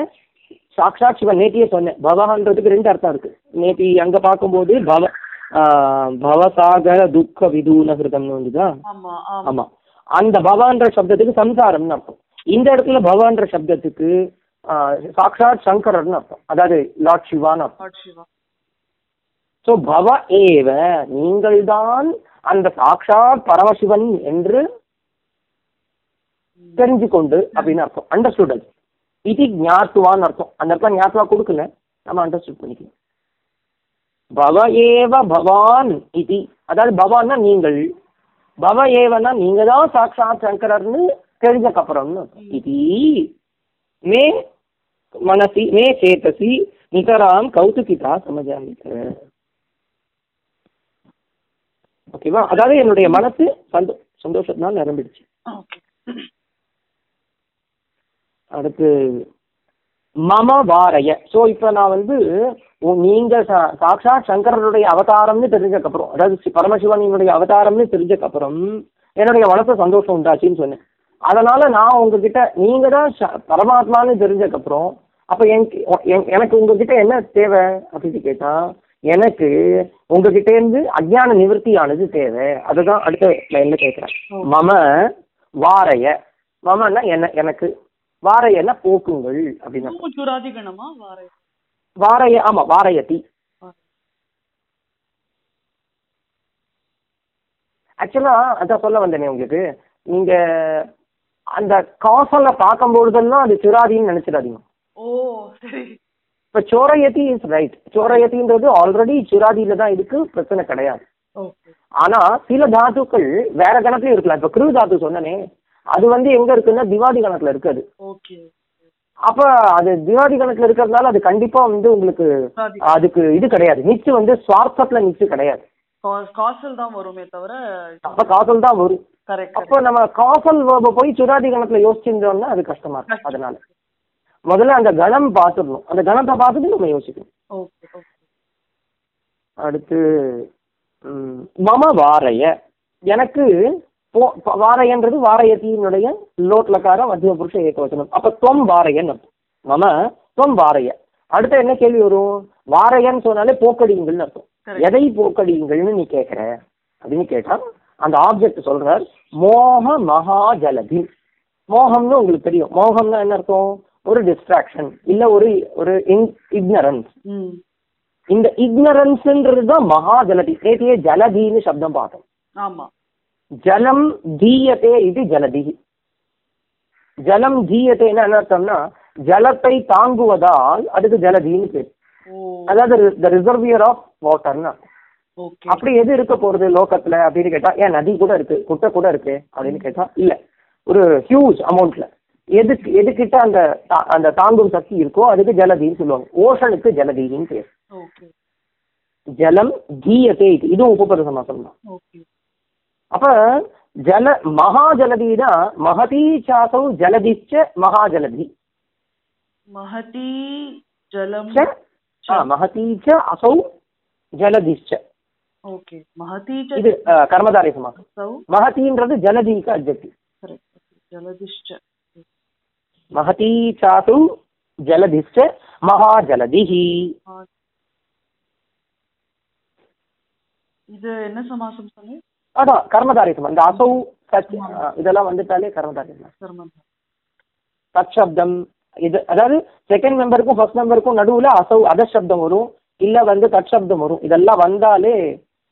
சாக்ஷாத் சிவன் நேத்தியே சொன்னேன். பவஹான்றதுக்கு ரெண்டு அர்த்தம் இருக்கு. நேத்தி அங்க பார்க்கும்போது பவ பவசாகர துக்க விதூன ஹிருதம்னு வந்துதா? ஆமா அந்த பவான்ற சப்தத்துக்கு சம்சாரம்னு அர்த்தம். இந்த இடத்துல பவான்ற சப்தத்துக்கு சாக்ஷாத் சங்கரர்னு அர்த்தம். அதாவது லார்ட் சிவான்னு அர்த்தம். ஸோ பவ ஏவ நீங்கள்தான் அந்த சாக்ஷாத் பரமசிவன் என்று தெரிஞ்சு கொண்டு அப்படின்னு அர்த்தம். அண்டர்ஸ்டுட் அது? இது ஞாத்துவான்னு அர்த்தம். அந்த இடத்துல ஞாத்துவா கொடுக்கல. நம்ம அண்டர்ஸ்டுட் பண்ணிக்கலாம். பவ ஏவ பவான் இது. அதாவது பவான்னா நீங்கள். பவ ஏவனா நீங்க தான் சாக்ஷாத் சங்கரர்னு தெரிஞ்சக்கப்புறம்னு. இது. மே மனசி மே சேத்தசி நிகராம் கௌதுகிதா சமஜாமிக்க ஓகேவா அதாவது என்னுடைய மனசு சந்தோ சந்தோஷத்தினால் நிரம்பிடுச்சு. அடுத்து மம வாரைய. ஸோ இப்போ நான் வந்து உ- நீங்க சா- சாக்ஷாத் சங்கரருடைய அவதாரம்னு தெரிஞ்சக்கப்புறம் அதாவது பரமசிவனினுடைய அவதாரம்னு தெரிஞ்சக்கப்புறம் என்னுடைய மனசு சந்தோஷம் உண்டாச்சுன்னு சொன்னேன். அதனால நான் உங்ககிட்ட நீங்க தான் பரமாத்மான்னு தெரிஞ்சக்கப்புறம் அப்ப எனக்கு எ- எனக்கு உங்ககிட்ட என்ன தேவை? அப்படின்னு கேட்டா எனக்கு உங்ககிட்ட இருந்து அஜ்ஞான நிவர்த்தியானது தேவை. அதுதான் அடுத்த லைன்ல கேட்கிறேன் மம வாரைய. மமன்னா என்ன எனக்கு வாரையன்னா போக்குங்கள் அப்படின்னா. வாரைய ஆமா வாரையத்தி ஆக்சுவலா அதான் சொல்ல வந்தேனே உங்களுக்கு. நீங்க அந்த காசல பார்க்கும்பொழுதெல்லாம் அது சிராதின்னு நினைச்சிடாதீங்க. ஓ இப்ப சோரயதி இஸ் ரைட் சோரயத்தின்றது ஆல்ரெடி சிராதியில தான் இருக்கு பிரச்சனை கிடையாது. ஆனா சில தாத்துக்கள் வேற கணக்குலயும் இருக்கலாம். இப்ப கிரு தாத்து சொன்னனே அது வந்து எங்க இருக்குன்னா திவாதி கணக்குல இருக்காது. அப்ப அது திவாதி கணக்குல இருக்கிறதுனால அது கண்டிப்பா வந்து உங்களுக்கு அதுக்கு இது கிடையாது. நிச்சு வந்து சுவார்த்தத்துல நிச்சு கிடையாது. காசல் தான் வருமே தவிர அப்ப காசல் தான் வரும். அப்போ நம்ம காசல் போய் சுராதி கணக்குல யோசிச்சிருந்தோம்னா அது கஷ்டமா இருக்கும். அதனால. முதல்ல அந்த கணம் பார்த்துடணும். அந்த கணத்தை பார்த்துட்டு நம்ம யோசிக்கணும். அடுத்து மம வாரைய. எனக்கு வாரையன்றது வாரையத்தினுடைய லோட்லக்கார மத்திய புருஷ ஏகவச்சனம். அப்ப தொம் வாரையன் அர்த்தம் மம தொம் வாரைய. அடுத்து என்ன கேள்வி வரும்? வாரையன்னு சொன்னாலே போக்கடிங்கள்னு அர்த்தம். எதை போக்கடிங்கள்னு நீ கேட்குற அப்படின்னு கேட்டா அந்த ஆப்ஜெக்ட் சொல்றார் மோக மகா ஜலதி மோகம்னு உங்களுக்கு தெரியும். மோகம்னா என்ன அர்த்தம்? ஒரு டிஸ்ட்ராக்ஷன் இல்ல ஒரு ஒரு இக்னரன்ஸ் இந்த இக்னரன்ஸ்ன்றது தான் மகா ஜலதி நேற்றையே ஜலதின்னு சப்தம் பார்த்தோம். ஆமா. ஜலம் தீயத்தே இது ஜலதி ஜலம் தீயத்தேன்னு என்ன அர்த்தம்னா ஜலத்தை தாங்குவதால் அதுக்கு ஜலதின்னு பேர். அதாவது த ரிசர்வியர் ஆஃப் வாட்டர்னா அப்படி எது இருக்க போறது லோகத்துல அப்படின்னு கேட்டா ஏன் நதி கூட இருக்கு குட்டை கூட இருக்கு அப்படின்னு கேட்டா இல்ல. ஒரு ஹியூஜ் அமௌண்ட்ல எதுக்கு எதுக்கிட்ட அந்த தா- அந்த தாங்கும் சக்தி இருக்கோ அதுக்கு ஜலதின்னு சொல்லுவாங்க. ஓஷனுக்கு ஜலதின்னு பேர். ஜலம் தீயத்தே இது. இதுவும் உபபர சமாசம் தான் அப்ப ஜல மகாஜலதினா மகதி சாசௌ ஜலதிச்ச மகாஜலதி. மகதி ஜலம் மகதி ச அசௌ ஜலதிச்ச. ஓகே மகதி இது கர்மதாரி சமாசம் மகதின்றது ஜலதிக்கு அப்ஜெக்டிவ் கரெக்ட் ஜலதிஷ்ட. மகதி சாசு ஜலதிச்ச மகாஜலதிஹி. இது என்ன சமாசம் சொல்லு அதான் கர்மதாரி சமம் இந்த அசௌ சச் இதெல்லாம் வந்துட்டாலே கர்மதாரி சமாசம் சர்மந்தம் தத் சப்தம் இது அதாவது செகண்ட் மெம்பருக்கும் ஃபர்ஸ்ட் மெம்பருக்கும் நடுவுல அசௌ அத சப்தம் வரும். இல்ல வந்து தத் சப்தம் வரும். இதெல்லாம் வந்தாலே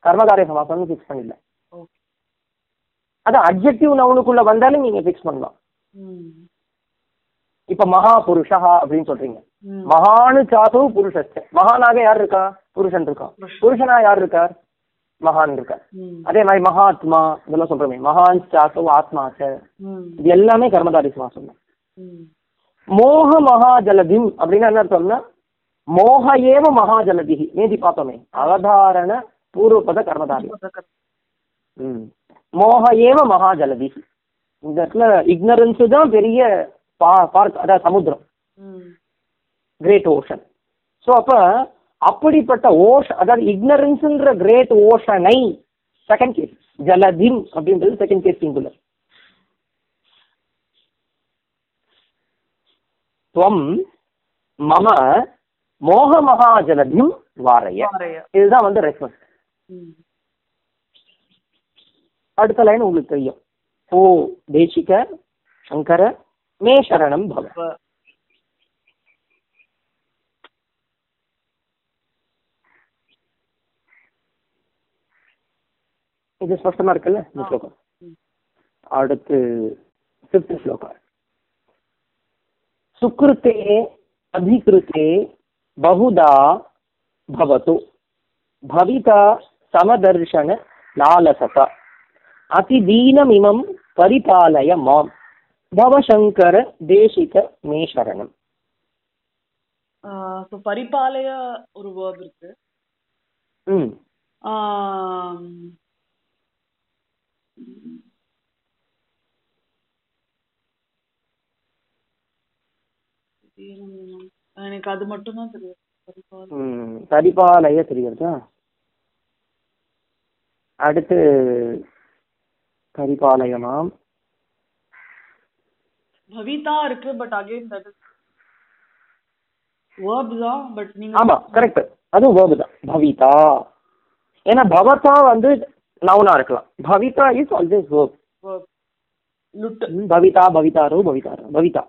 கர்மதாரிய சமாசம்னு ஃபிக்ஸ் பண்ணிடலாம். ஓகே. அதான் அப்ஜெக்டிவ் நவுனுக்குள்ள வந்தாலும் நீங்க ஃபிக்ஸ் பண்ணலாம். இப்ப மகா புருஷா அப்படின்னு சொல்றீங்க. மகானு சாசு புருஷஸ்ட மகானாக யார் இருக்கா? புருஷன் இருக்கான் புருஷன். புருஷனா யார் இருக்கார்? மகான் இருக்கார் ம். அதே மாதிரி மகாத்மா இதெல்லாம் சொல்றோமே. மகான் சாசு ஆத்மாச்ச இது எல்லாமே கர்மதாரி சமாசம் தான் ம். மோக மகாஜலதிம் அப்படின்னு என்ன அர்த்தம்னா மோக ஏவ மகாஜலதி நேதி பார்த்தோமே. அவதாரண பூர்வபத கர்மதாரி. மோக ஏவ மகாஜலதி இந்த இடத்துல இக்னரன்ஸ் தான் பெரிய பா பார்க் அதாவது சமுத்திரம். கிரேட் ஓஷன் ஸோ அப்ப அப்படிப்பட்ட ஓஷ் அதாவது இக்னரன்ஸ்ன்ற கிரேட் ஓஷனை செகண்ட் கேஸ் ஜலதிம் அப்படின்றது செகண்ட் கேஸ் சிங்குலர் துவம் மம மோக மகாஜலதிம் வாரைய. வாரைய. இதுதான் வந்து ரெஸ்பான்ஸ் ம். அடுத்த லைன் உங்களுக்கு தெரியும். ஓ தேசிக சங்கர மே சரணம் பவ. இது ஸ்பஷ்டமா இருக்குல்ல? இந்த ஸ்லோகம். அடுத்து ஃபிஃப்த் ஸ்லோகம். சுக்ருத்தே அபிகிருத்தே பகுதா பவத்து பவிதா சமதர்ஷன லாலசத. அதிதீனமிமம் பரிபாலய மாம். பவசங்கர தேசிக மே சரணம் பரிபாலய ஒரு வேர்ப் இருக்கு. எனக்கு அது மட்டும் தான் தெரியும் ம், பரிபாலய தெரியுறதா? அடுத்து பரிபாலயமாம் பவிதா இருக்கு but again that is verb தான் பட் நீங்க ஆமா கரெக்ட் அதுவும் verb தான். பவிதா. ஏன்னா பவதா வந்து நவுனா இருக்கலாம். பவிதா இஸ் ஆல்வேஸ் ம், பவிதா பவிதாரோ பவிதாரோ பவிதா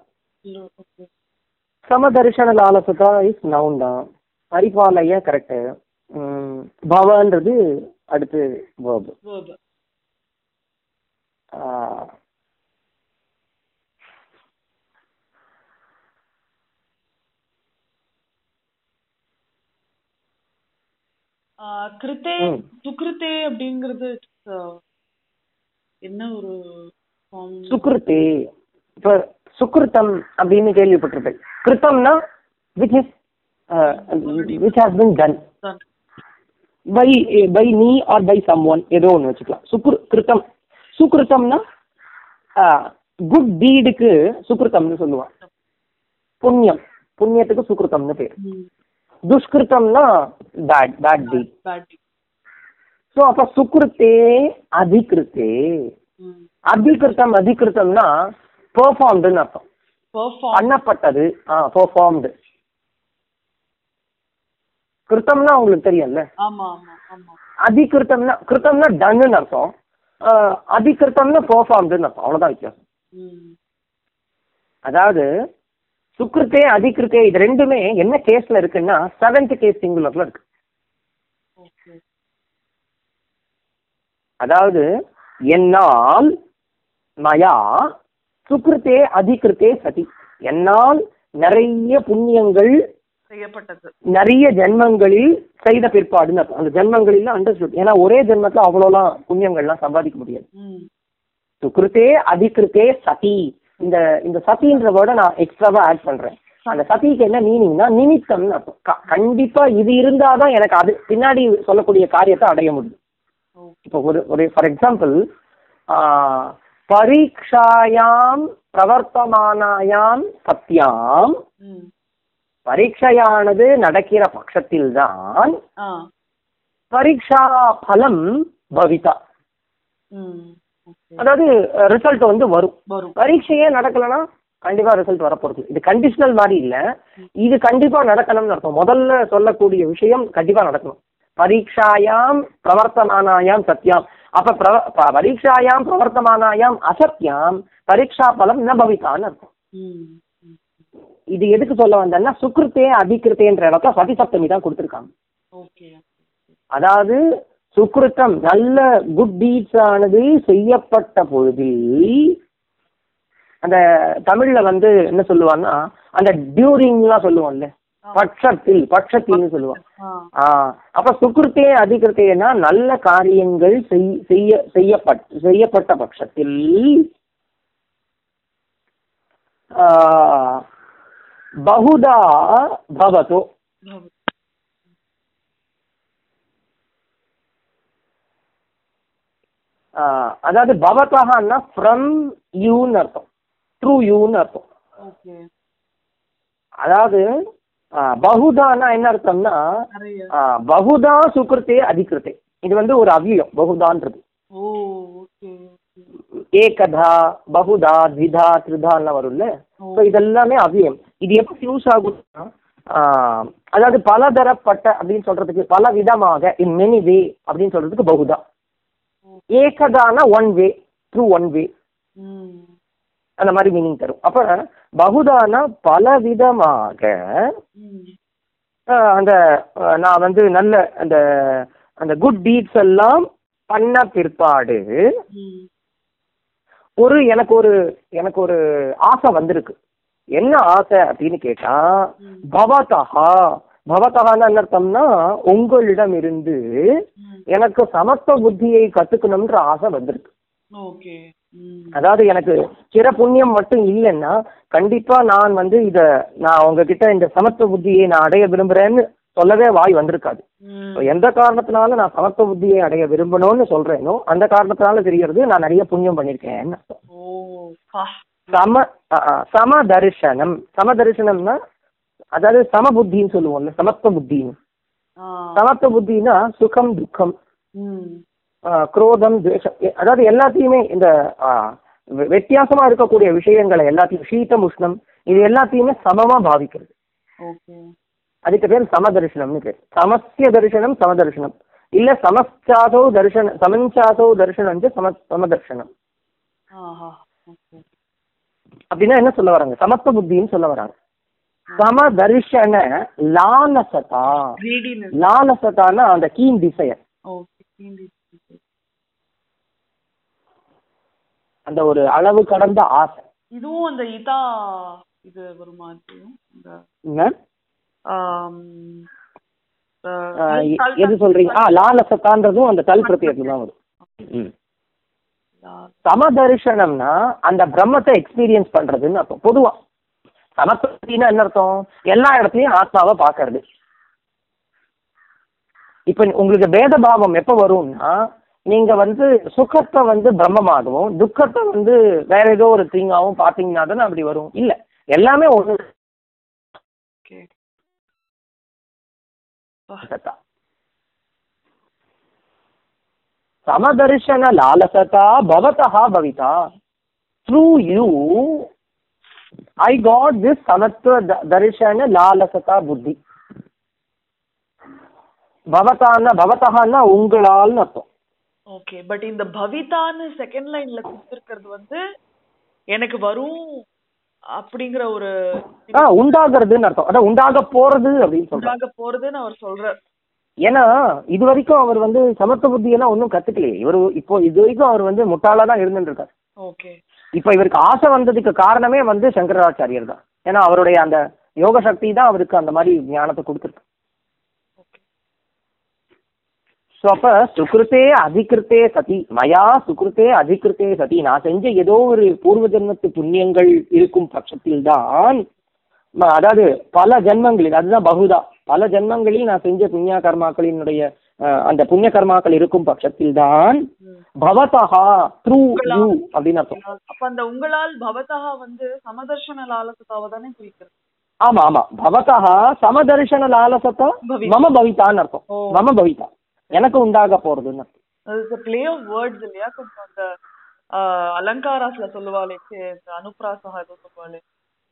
சமதர்ஷன லாலசதா இஸ் நவுன் தான். பரிபாலய கரெக்ட் பவன்றது அடுத்து verb. Verb ஆ, ஆ, கிருத்தே. சுக்ருத்தே அப்படிங்கிறது என்ன ஒரு? சுக்ருத்தே. இப்ப சுக்ருத்தம் அப்படின்னு கேள்விப்பட்டிருப்பேன். கிருத்தம்னா which is which has been done. By by நீ ஆர் பை சம் ஒன் ஏதோ ஒன்று வச்சுக்கலாம். சுக்ரு கிருத்தம். சுக்ருத்தம்னா குட் டீடுக்கு சுக்ருத்தம்னு சொல்லுவான் புண்ணியம். புண்ணியத்துக்கு சுக்ருத்தம்னு பேர். துஷ்கிருத்தம்னா பேட் பேட் டீட். ஸோ அப்போ சுக்ருத்தே அதிகிருத்தே. அதிகிருத்தம் அதிகிருத்தம்னா பெர்ஃபார்ம்டுன்னு அர்த்தம். பண்ணப்பட்டது ஆ பெர்ஃபார்ம்டு கிருத்தம்னா உங்களுக்கு தெரியும்ல ஆமா ஆமா ஆமா அதிகிருத்தம்னா கிருத்தம்னா டன்னு அர்த்தம் அதிகிருத்தம்னா பெர்ஃபார்ம்டுன்னு அர்த்தம் அவ்வளோதான் வித்தியாசம். அதாவது சுக்ருத்தே அதிகிருத்தே இது ரெண்டுமே என்ன கேஸ்ல இருக்குன்னா செவன்த் கேஸ் சிங்குலர்ல இருக்கு. அதாவது என்னால் மயா சுக்ருத்தே அதிகிருத்தே சதி. என்னால் நிறைய புண்ணியங்கள் செய்யப்பட்டது. நிறைய ஜென்மங்களில் செய்த பிற்பாடுன்னு. அந்த ஜென்மங்களில் அண்டர்ஸ்டுட் ஏன்னா ஒரே ஜென்மத்துல அவ்வளோலாம் புண்ணியங்கள்லாம் சம்பாதிக்க முடியாது. சுக்ருத்தே அதிகிருத்தே சதி. இந்த இந்த சதின்ற வேர்டை நான் எக்ஸ்ட்ராவா ஆட் பண்றேன் அந்த சதிக்கு என்ன மீனிங்னா நிமித்தம்னு அர்த்தம் கண்டிப்பா இது இருந்தாதான் எனக்கு அது பின்னாடி சொல்லக்கூடிய காரியத்தை அடைய முடியும் இப்போ ஒரு ஒரு ஃபார் எக்ஸாம்பிள் பரீட்சாயாம் பிரவர்த்தமானாயாம் சத்யாம் ம். பரீட்சையானது நடக்கிற பட்சத்தில்தான் ஆ. பரீட்சா பலம் பவிதா. அதாவது ரிசல்ட் வந்து வரும். பரீட்சையே நடக்கலைன்னா கண்டிப்பா ரிசல்ட் வரப்போறது. இது கண்டிஷனல் மாதிரி இல்ல. இது கண்டிப்பா நடக்கணும்னு அர்த்தம். முதல்ல சொல்லக்கூடிய விஷயம் கண்டிப்பா நடக்கணும். பரீட்சாயாம் பிரவர்த்தமானாயாம் சத்யாம். அப்ப பிரவ பரீட்சாயாம் பிரவர்த்தமானாயாம் அசத்யாம் பரீட்சா பலம் ந பவிதான்னு அர்த்தம். இது எதுக்கு சொல்ல வந்தேன்னா சுக்ருத்தே அதிகிருத்தேன்ற இடத்துல சதி சப்தமி தான் கொடுத்துருக்காங்க. அதாவது சுக்ருத்தம் நல்ல குட் டீட்ஸ் ஆனது செய்யப்பட்ட பொழுதில் அந்த தமிழ்ல வந்து என்ன சொல்லுவான்னா அந்த டியூரிங்லாம் சொல்லுவோம்ல பட்சத்தில் பட்சத்தில்னு சொல்லுவான் ஆ. ஆ அப்ப சுக்ருத்தே அதிகிருத்தேனா நல்ல காரியங்கள் செய்- செய்ய செய்யப்பட் செய்யப்பட்ட பட்சத்தில் பகுதா பவதோ வரும். ஆ, அதாவது பவதஹான்னா ஃப்ரம் யூன்னு அர்த்தம். ட்ரூ யூன்னு அர்த்தம். அதாவது ஆ, பகுதான்னா என்ன அர்த்தம்னா பகுதா சுக்ருத்தே அதிகிருத்தே. இது வந்து ஒரு அவ்வியம் பகுதான்றது. ஏகதா பகுதா த்விதா த்ரிதான்னு வரும்ல. ஸோ இதெல்லாமே அவ்வியம். இது எப்படி யூஸ் ஆகும்னா அதாவது பலதரப்பட்ட அப்படின்னு சொல்றதுக்கு பல விதமாக இன் மெனி வே அப்படின்னு சொல்றதுக்கு பகுதா. ஏகதானா one way through one way அந்த மாதிரி மீனிங் தரும். அப்ப பகுதானா பலவிதமாக அந்த நான் வந்து நல்ல அந்த அந்த குட் டீட்ஸ் எல்லாம் பண்ண பிற்பாடு ஒரு எனக்கு ஒரு எனக்கு ஒரு ஆசை வந்திருக்கு. என்ன ஆசை அப்படின்னு கேட்டா. பவதஹா பவதஹான்னு என்ன அர்த்தம்னா உங்களிடம் இருந்து எனக்கு சமத்துவ புத்தியை கத்துக்கணும்ன்ற ஆசை வந்திருக்கு. அதாவது எனக்கு சிற புண்ணியம் மட்டும் இல்லைன்னா கண்டிப்பா நான் வந்து இத நான் உங்ககிட்ட இந்த சமத்துவ புத்தியை நான் அடைய விரும்புறேன்னு சொல்லவே வாய் வந்திருக்காது. எந்த காரணத்தினால நான் சமத்துவ புத்தியை அடைய விரும்பணும்னு சொல்றேனோ அந்த காரணத்தினால தெரியறது நான் நிறைய புண்ணியம் பண்ணியிருக்கேன் ஓ பா. சம சம தரிசனம் சம தரிசனம்னா அதாவது சமபுத்தின்னு சொல்லுவோம்ல சமத்துவ புத்தின்னு. சமத்துவ புத்தினா சுகம் துக்கம் குரோதம் துவேஷம் அதாவது எல்லாத்தையுமே இந்த வித்தியாசமா இருக்கக்கூடிய விஷயங்களை எல்லாத்தையும் சீதம் உஷ்ணம் இது எல்லாத்தையுமே சமமா பாவிக்கிறது. அதுக்கு பேர் சமதர்சனம்னு பேர். சமஸ்ய தரிசனம் சமதர்சனம். இல்ல சமச்சாதோ தரிசன சமஞ்சாதோ தரிசனம் சம சமதர்சனம். அப்படின்னா என்ன சொல்ல வராங்க? சமத்துவ புத்தின்னு சொல்ல வராங்க. சமதர்ஷன லாலசதா கிரீடினஸ் லாலசதான்னா அந்த கீன் டிசையர் அந்த ஒரு அளவு கடந்த ஆசை இதுவும் அந்த இதா இது ஒரு கல்- எது சொல்றீங்க ஆ லாலசதான்றதும் அந்த கல் பிரத்தியத்துல தான் வரும் சமதர்ஷனம்னா அந்த பிரம்மத்தை எக்ஸ்பீரியன்ஸ் பண்றதுன்னு அர்த்தம் பொதுவா சமஸ்பதினா என்ன அர்த்தம்? எல்லா இடத்துலையும் ஆத்மாவை பார்க்கறது. இப்போ உங்களுக்கு பேத பாவம் எப்போ வரும்னா நீங்க வந்து சுகத்தை வந்து பிரம்மமாகவும் துக்கத்தை வந்து வேற ஏதோ ஒரு திங்காகவும் பார்த்தீங்கன்னா தானே அப்படி வரும். இல்லை எல்லாமே ஒன்று சமதர்ஷன லாலசதா பவதா Pavitha. Through you I got this சமத்துவ தரிசன லாலசதா புத்தி பவதான்னா பவதகான்னா அர்த்தம் ஓகே பட் இந்த பவிதான்னு செகண்ட் லைன்ல கொடுத்திருக்கிறது வந்து எனக்கு வரும் அப்படிங்கிற ஒரு உண்டாகிறதுன்னு அர்த்தம். அதான் உண்டாக போறது அப்படின்னு சொல்றாங்க. போறதுன்னு அவர் சொல்றார். ஏன்னா இது வரைக்கும் அவர் வந்து சமத்துவ புத்தியெல்லாம் ஒன்னும் கத்துக்கலையே. இவர் இப்போ இது வரைக்கும் அவர் வந்து முட்டாளா தான் இருந்துட்டு இருக்காரு. ஓகே இப்போ இவருக்கு ஆசை வந்ததுக்கு காரணமே வந்து சங்கராச்சாரியர் தான். ஏன்னா அவருடைய அந்த யோக சக்தி தான் அவருக்கு அந்த மாதிரி ஞானத்தை கொடுத்துருக்கு. ஸோ அப்போ சுக்ருத்தே அதிகிருத்தே சதி மயா சுக்ருத்தே அதிகிருத்தே சதி. நான் செஞ்ச ஏதோ ஒரு பூர்வ ஜென்மத்து புண்ணியங்கள் இருக்கும் பட்சத்தில் தான் அதாவது பல ஜென்மங்களில் அதுதான் பகுதா. பல ஜென்மங்களில் நான் செஞ்ச புண்ணிய கர்மாக்களினுடைய அஹ், அந்த புண்ணிய கர்மாக்கள் இருக்கும் பட்சத்தில் தான் பவதஹா த்ரூ யூ அப்படின்னு அர்த்தம். அப்ப அந்த உங்களால் பவதா வந்து சமதர்ஷன லாலசதாவை தானே குறிக்கிறது. ஆமா ஆமா. பவதः சமதர்ஷன லாலசத்தா. மம பவிதான்னு அர்த்தம். மம பவிதா. எனக்கு உண்டாக போறதுன்னு பிளே ஆஃப் வேர்ட்ஸ் இல்லையா? கொஞ்சம் அந்த அலங்காராஸ்ல சொல்லுவாளே சே, இந்த அனுப்ராசா ஏதோ சொல்லுவாளே.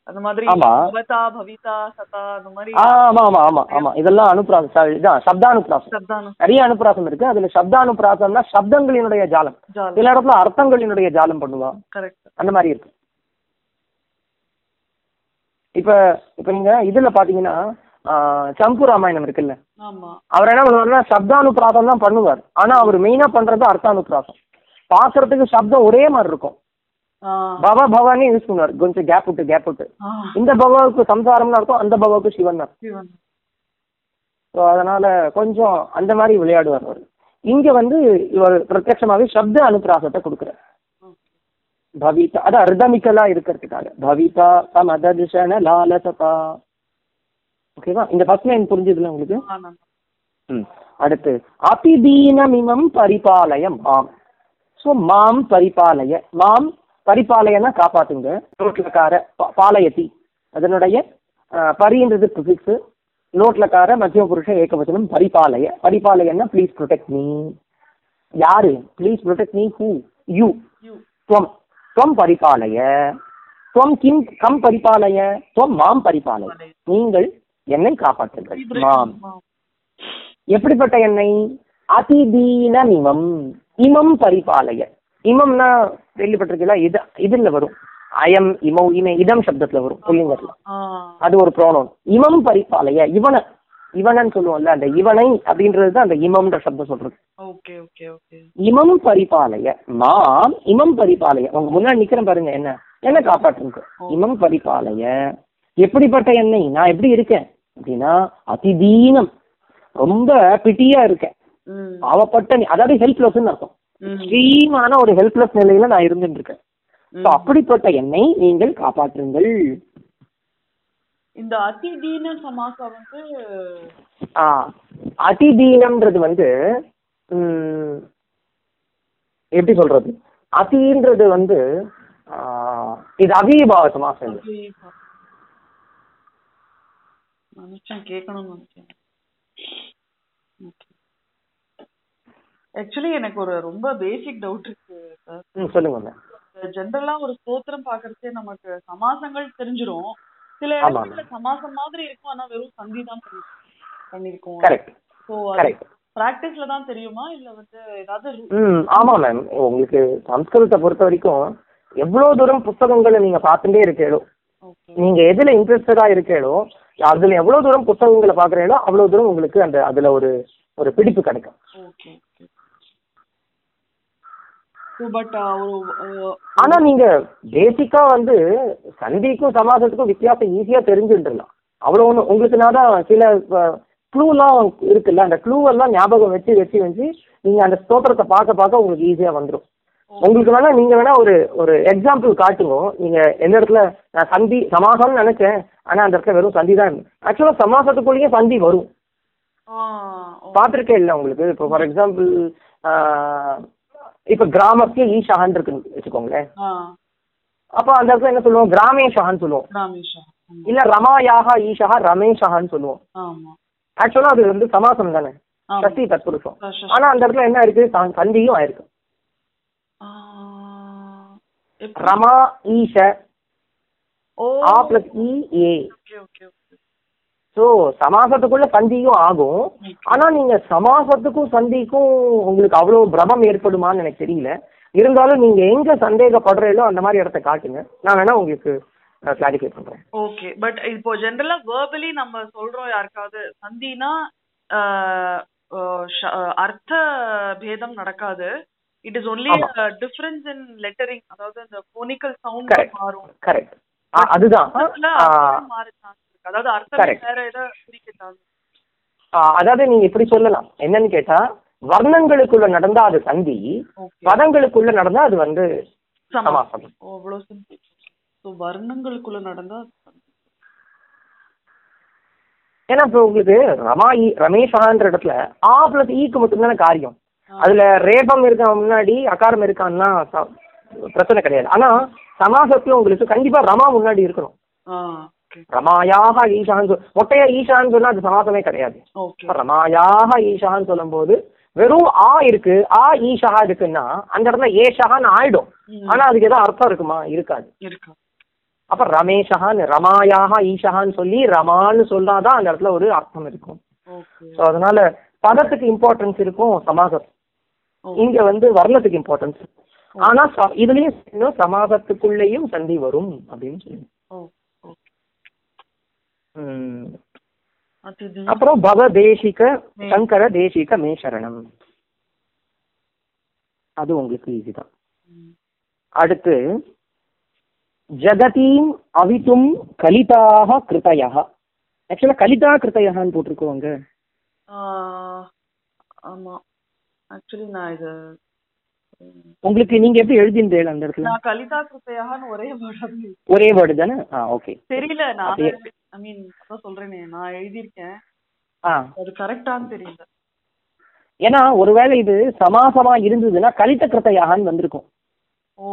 அந்த மாதிரி. பவதா பவிதா சதா அந்த மாதிரி ஆமா ஆமா ஆமா ஆமா. இதெல்லாம் அனுப்பிராசம் ச- இதான் சப்தானுப்பிராசம் சப்தானு நிறைய அனுப்பிராசம் இருக்கு. அதுல சப்தானுப்பிராசம்னா சப்தங்களினுடைய ஜாலம். சில இடத்துல அர்த்தங்களினுடைய ஜாலம் பண்ணுவா அந்த மாதிரி இருக்கு. இப்ப இப்ப நீங்க இதுல பாத்தீங்கன்னா சம்பு ராமாயணம் இருக்குல்ல? அவர் என்ன பண்ணுவாருன்னா சப்தானுப்பிராசம் தான் பண்ணுவார். ஆனா அவர் மெயினா பண்றது அர்த்தானுப்பிராசம் பாக்குறதுக்கு சப்தம் ஒரே மாதிரி இருக்கும். பவ பவானே யூஸ் பண்ணுவார். கொஞ்சம் கேப் விட்டு கேப் விட்டு. இந்த பவாவுக்கு சம்சாரம்னு அர்த்தம் அந்த பவாவுக்கு சிவன் அர்த்தம். ஸோ அதனால கொஞ்சம் அந்த மாதிரி விளையாடுவார் அவர். இங்க வந்து இவர் பிரத்யட்சமாவே சப்த அனுப்பிராசத்தை கொடுக்குறார். பவிதா அதான் ரிதமிக்கலா இருக்கிறதுக்காக. பவிதா சமதர்ஷன லாலசதா. ஓகேவா? இந்த ஃபர்ஸ்ட் லைன் புரிஞ்சுதுல உங்களுக்கு. ம். அடுத்து அதிதீனமிமம் பரிபாலயம். மாம் ஸோ மாம் பரிபாலய மாம் பரிபாலயனா காப்பாத்துங்க. நோட்லக்கார பா- பாலயதி அதனுடைய பரின்றது ப்ரிஃபிக்ஸ் நோட்லக்கார மத்திய புருஷ ஏகவச்சனம் பரிபாலய. பரிபாலயன்னா ப்ளீஸ் ப்ரொடெக்ட் மீ யாரு? Please protect me who you. துவம். துவம் பரிபாலய. துவம் கிம் கம் பரிபாலய. துவம் மாம் பரிபாலய. நீங்கள் என்னை காப்பாற்றுங்கள். மாம். எப்படிப்பட்ட எண்ணெய் அதிதீன இமம் இமம் இமம்னா கேள்விப்பட்டிருக்கீங்களா? இது இதுல வரும். அயம் இமௌ இமை இதம் சப்தத்துல வரும். புள்ளிங்கத்துல அது ஒரு ப்ரோனோன் இமம் பரிபாலய இவனை இவனன்னு சொல்லுவோம்ல அந்த இவனை அப்படின்றது தான் அந்த இமம்ன்ற சப்தம் சொல்றது. Okay okay okay. இமம் பரிபாலய மாம் இமம் பரிபாலய உங்க முன்னாடி நிக்கிறேன் பாருங்க என்ன? என்ன காப்பாற்றுங்க இமம் பரிபாலய எப்படிப்பட்ட எண்ணெய் நான் எப்படி இருக்கேன்? அப்படின்னா அதிதீனம். ரொம்ப பிட்டியா இருக்கேன். நீ- அதாவது ஹெல்ப்லெஸ்ன்னு அர்த்தம். ம். எக்ஸ்ட்ரீமான ஒரு ஹெல்ப்லெஸ் நிலையில நான் இருந்துட்டு இருக்கேன் அப்படிப்பட்ட என்னை நீங்கள் காப்பாற்றுங்கள். இந்த அதிதீன சமாசம் வந்து ஆ அதிதீனம்ன்றது வந்து எப்படி சொல்றது? அதின்றது வந்து இது அவிபாவ சமாசம் இது. நினைச்சேன் கேட்கணும்னு நினைச்சேன் ஆக்சுவலி எனக்கு ஒரு ரொம்ப பேசிக் டவுட் இருக்கு சொல்லுங்க ஜென்ரலா ஒரு ஸ்தோத்திரம் பாக்குறச்சே நமக்கு சமாசங்கள் தெரிஞ்சிரும். சில ஆமா, இடத்துல சமாசம் மாதிரி இருக்கும் ஆனா வெறும் சந்தி தான் பண்ணி- பண்ணிருக்கோம். கரெக்ட் பிராக்டிஸ்ல தான் தெரியுமா? இல்ல வந்து ஏதாவது ரு- ம் ஆமாம் மேம் உங்களுக்கு சம்ஸ்கிருதத்தை பொறுத்த வரைக்கும் எவ்வளோ தூரம் புத்தகங்களை நீங்கள் பார்த்துட்டே இருக்கீங்களோ ஓகே நீங்கள் எதில் இன்ட்ரெஸ்டடாக இருக்கீங்களோ அதில் எவ்வளோ தூரம் புத்தகங்களை பார்க்குறீங்களோ அவ்வளோ தூரம் உங்களுக்கு அந்த அதில் ஒரு ஒரு பிடிப்பு கிடைக்கும். பட் ஆனால் நீங்கள் பேசிக்காக வந்து சந்திக்கும் சமாசத்துக்கும் வித்தியாசம் ஈஸியாக தெரிஞ்சுட்டுலாம் அவ்வளோ ஒன்று உங்களுக்கு நான் தான் சில க்ளூலாம் இருக்குல்ல அந்த க்ளூவெல்லாம் ஞாபகம் வச்சு வச்சு வச்சு நீங்கள் அந்த ஸ்தோத்திரத்தை பார்க்க பார்க்க உங்களுக்கு ஈஸியாக வந்துடும் உங்களுக்கு வேணா நீங்க வேணா ஒரு ஒரு எக்ஸாம்பிள் காட்டுங்க. நீங்க எந்த இடத்துல நான் சந்தி சமாசம்னு நினைச்சேன் ஆனா அந்த இடத்துல வெறும் சந்தி தான் ஆக்சுவலா சமாசத்துக்குள்ளேயே சந்தி வரும். பார்த்துருக்கே இல்லை உங்களுக்கு. இப்போ ஃபார் எக்ஸாம்பிள் இப்போ கிராமத்துக்கு ஈஷான் இருக்குன்னு வச்சுக்கோங்களேன். அப்போ அந்த இடத்துல என்ன சொல்லுவோம்? கிராமேஷான்னு சொல்லுவோம். இல்ல ரமாயாக ஈஷா ரமேஷான்னு சொல்லுவோம். ஆக்சுவலா அது வந்து சமாசம் தானே. சக்தி தத்புருஷம். ச- ஆனா அந்த இடத்துல என்ன இருக்கு சந்தியும் ஆயிருக்கு? ரமா ஈஷ ஆ பிளஸ் இ ஏ ஸோ சமாசத்துக்குள்ள சந்தியும் ஆகும். ஆனா நீங்க சமாசத்துக்கும் சந்திக்கும் உங்களுக்கு அவ்வளவு பிரமம் ஏற்படுமான்னு எனக்கு தெரியல. இருந்தாலும் நீங்க எங்க சந்தேகப்படுறீங்களோ அந்த மாதிரி இடத்த காட்டுங்க. நான் வேணா உங்களுக்கு கிளாரிஃபை பண்றேன். ஓகே பட் இப்போ ஜென்ரலா வேர்பலி நம்ம சொல்றோம் யாருக்காவது. சந்தினா அர்த்த பேதம் நடக்காது. It is only. Difference in lettering அதாவது இந்த போனிக்கல் சவுண்ட். மாறும். கரெக்ட் அதுதான். அதாவது நீங்க இப்படி சொல்லலாம். என்னன்னு கேட்டா வர்ணங்களுக்குள்ள நடந்தா அது சந்தி பதங்களுக்குள்ள நடந்தா அது வந்து சமாசம். வர்ணங்களுக்குள்ள நடந்தா ஏன்னா இப்போ உங்களுக்கு ரமா ஈ ரமேஷான்ற இடத்துல ஆ பிளஸ் ஈக்கு மட்டும்தானே காரியம். அதுல ரேபம் இருக்க முன்னாடி அகாரம் இருக்கான்னா பிரச்சனை கிடையாது. ஆனா சமாசத்துல உங்களுக்கு கண்டிப்பா ரமா முன்னாடி இருக்கணும். ரமாயாக ஈஷான்னு சொல் மொட்டையா ஈஷான்னு சொன்னா அது சமாசமே கிடையாது. ரமாயாக ஈஷான்னு சொல்லும்போது வெறும் ஆ இருக்கு ஆ ஈஷா இருக்குன்னா அந்த இடத்துல ஏஷான்னு ஆயிடும். ஆனா அதுக்கு ஏதோ அர்த்தம் இருக்குமா? இருக்காது. இருக்கு? அப்ப ரமேஷான்னு ரமாயாக ஈஷான்னு சொல்லி ரமான்னு சொன்னாதான் அந்த இடத்துல ஒரு அர்த்தம் இருக்கும். ஸோ அதனால பதத்துக்கு இம்பார்ட்டன்ஸ் இருக்கும் சமாசம். இங்க வந்து வர்ணத்துக்கு இம்பார்ட்டன்ஸ் ஆனா இதுலயும் இன்னும் சமாசத்துக்குள்ளேயும் சந்தி வரும் அப்படின்னு சொல்லி. அப்புறம் பவ தேசிக சங்கர தேசிக மே சரணம் அது உங்களுக்கு ஈஸி தான். அடுத்து ஜகதீம் அவித்தும் கலிதாக கிருதயா ஆக்சுவலா கலிதா கிருதயான்னு போட்டிருக்கோங்க ஆமா. ஆக்சுவலி நான் இது உங்களுக்கு நீங்க எப்படி எழுதின்றீங்க அந்த இடத்துல? நான் கலிதா கிருப்பையாகனு ஒரே வேர்டு ஒரே வேர்டு தானே? ஆ ஓகே தெரியல நான். ஐ மீன் அதான் சொல்றேனே நான் எழுதியிருக்கேன். ஆ. அது கரெக்டான்னு தெரியல. ஏன்னா ஒருவேளை இது சமாசமா இருந்ததுன்னா கலித கிருத்தையாகன்னு வந்திருக்கும். ஓ.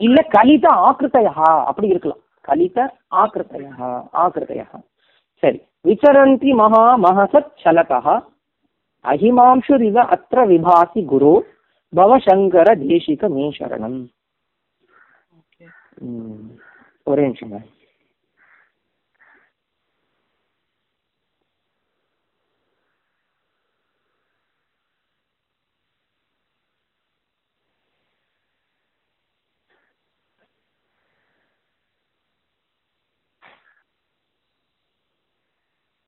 இல்ல கலித ஆக்கிருத்தையா அப்படி இருக்கலாம். கலித ஆக்கிருத்தையா ஆக்கிருத்தையா சரி. விசரந்தி மகா மகசத் சலகா. அஹிமாம்சுரிவ அத்திர விபாசி குரு பவசங்கர தேசிக மே சரணம் ஓகே ம், ஒரே நிமிஷங்க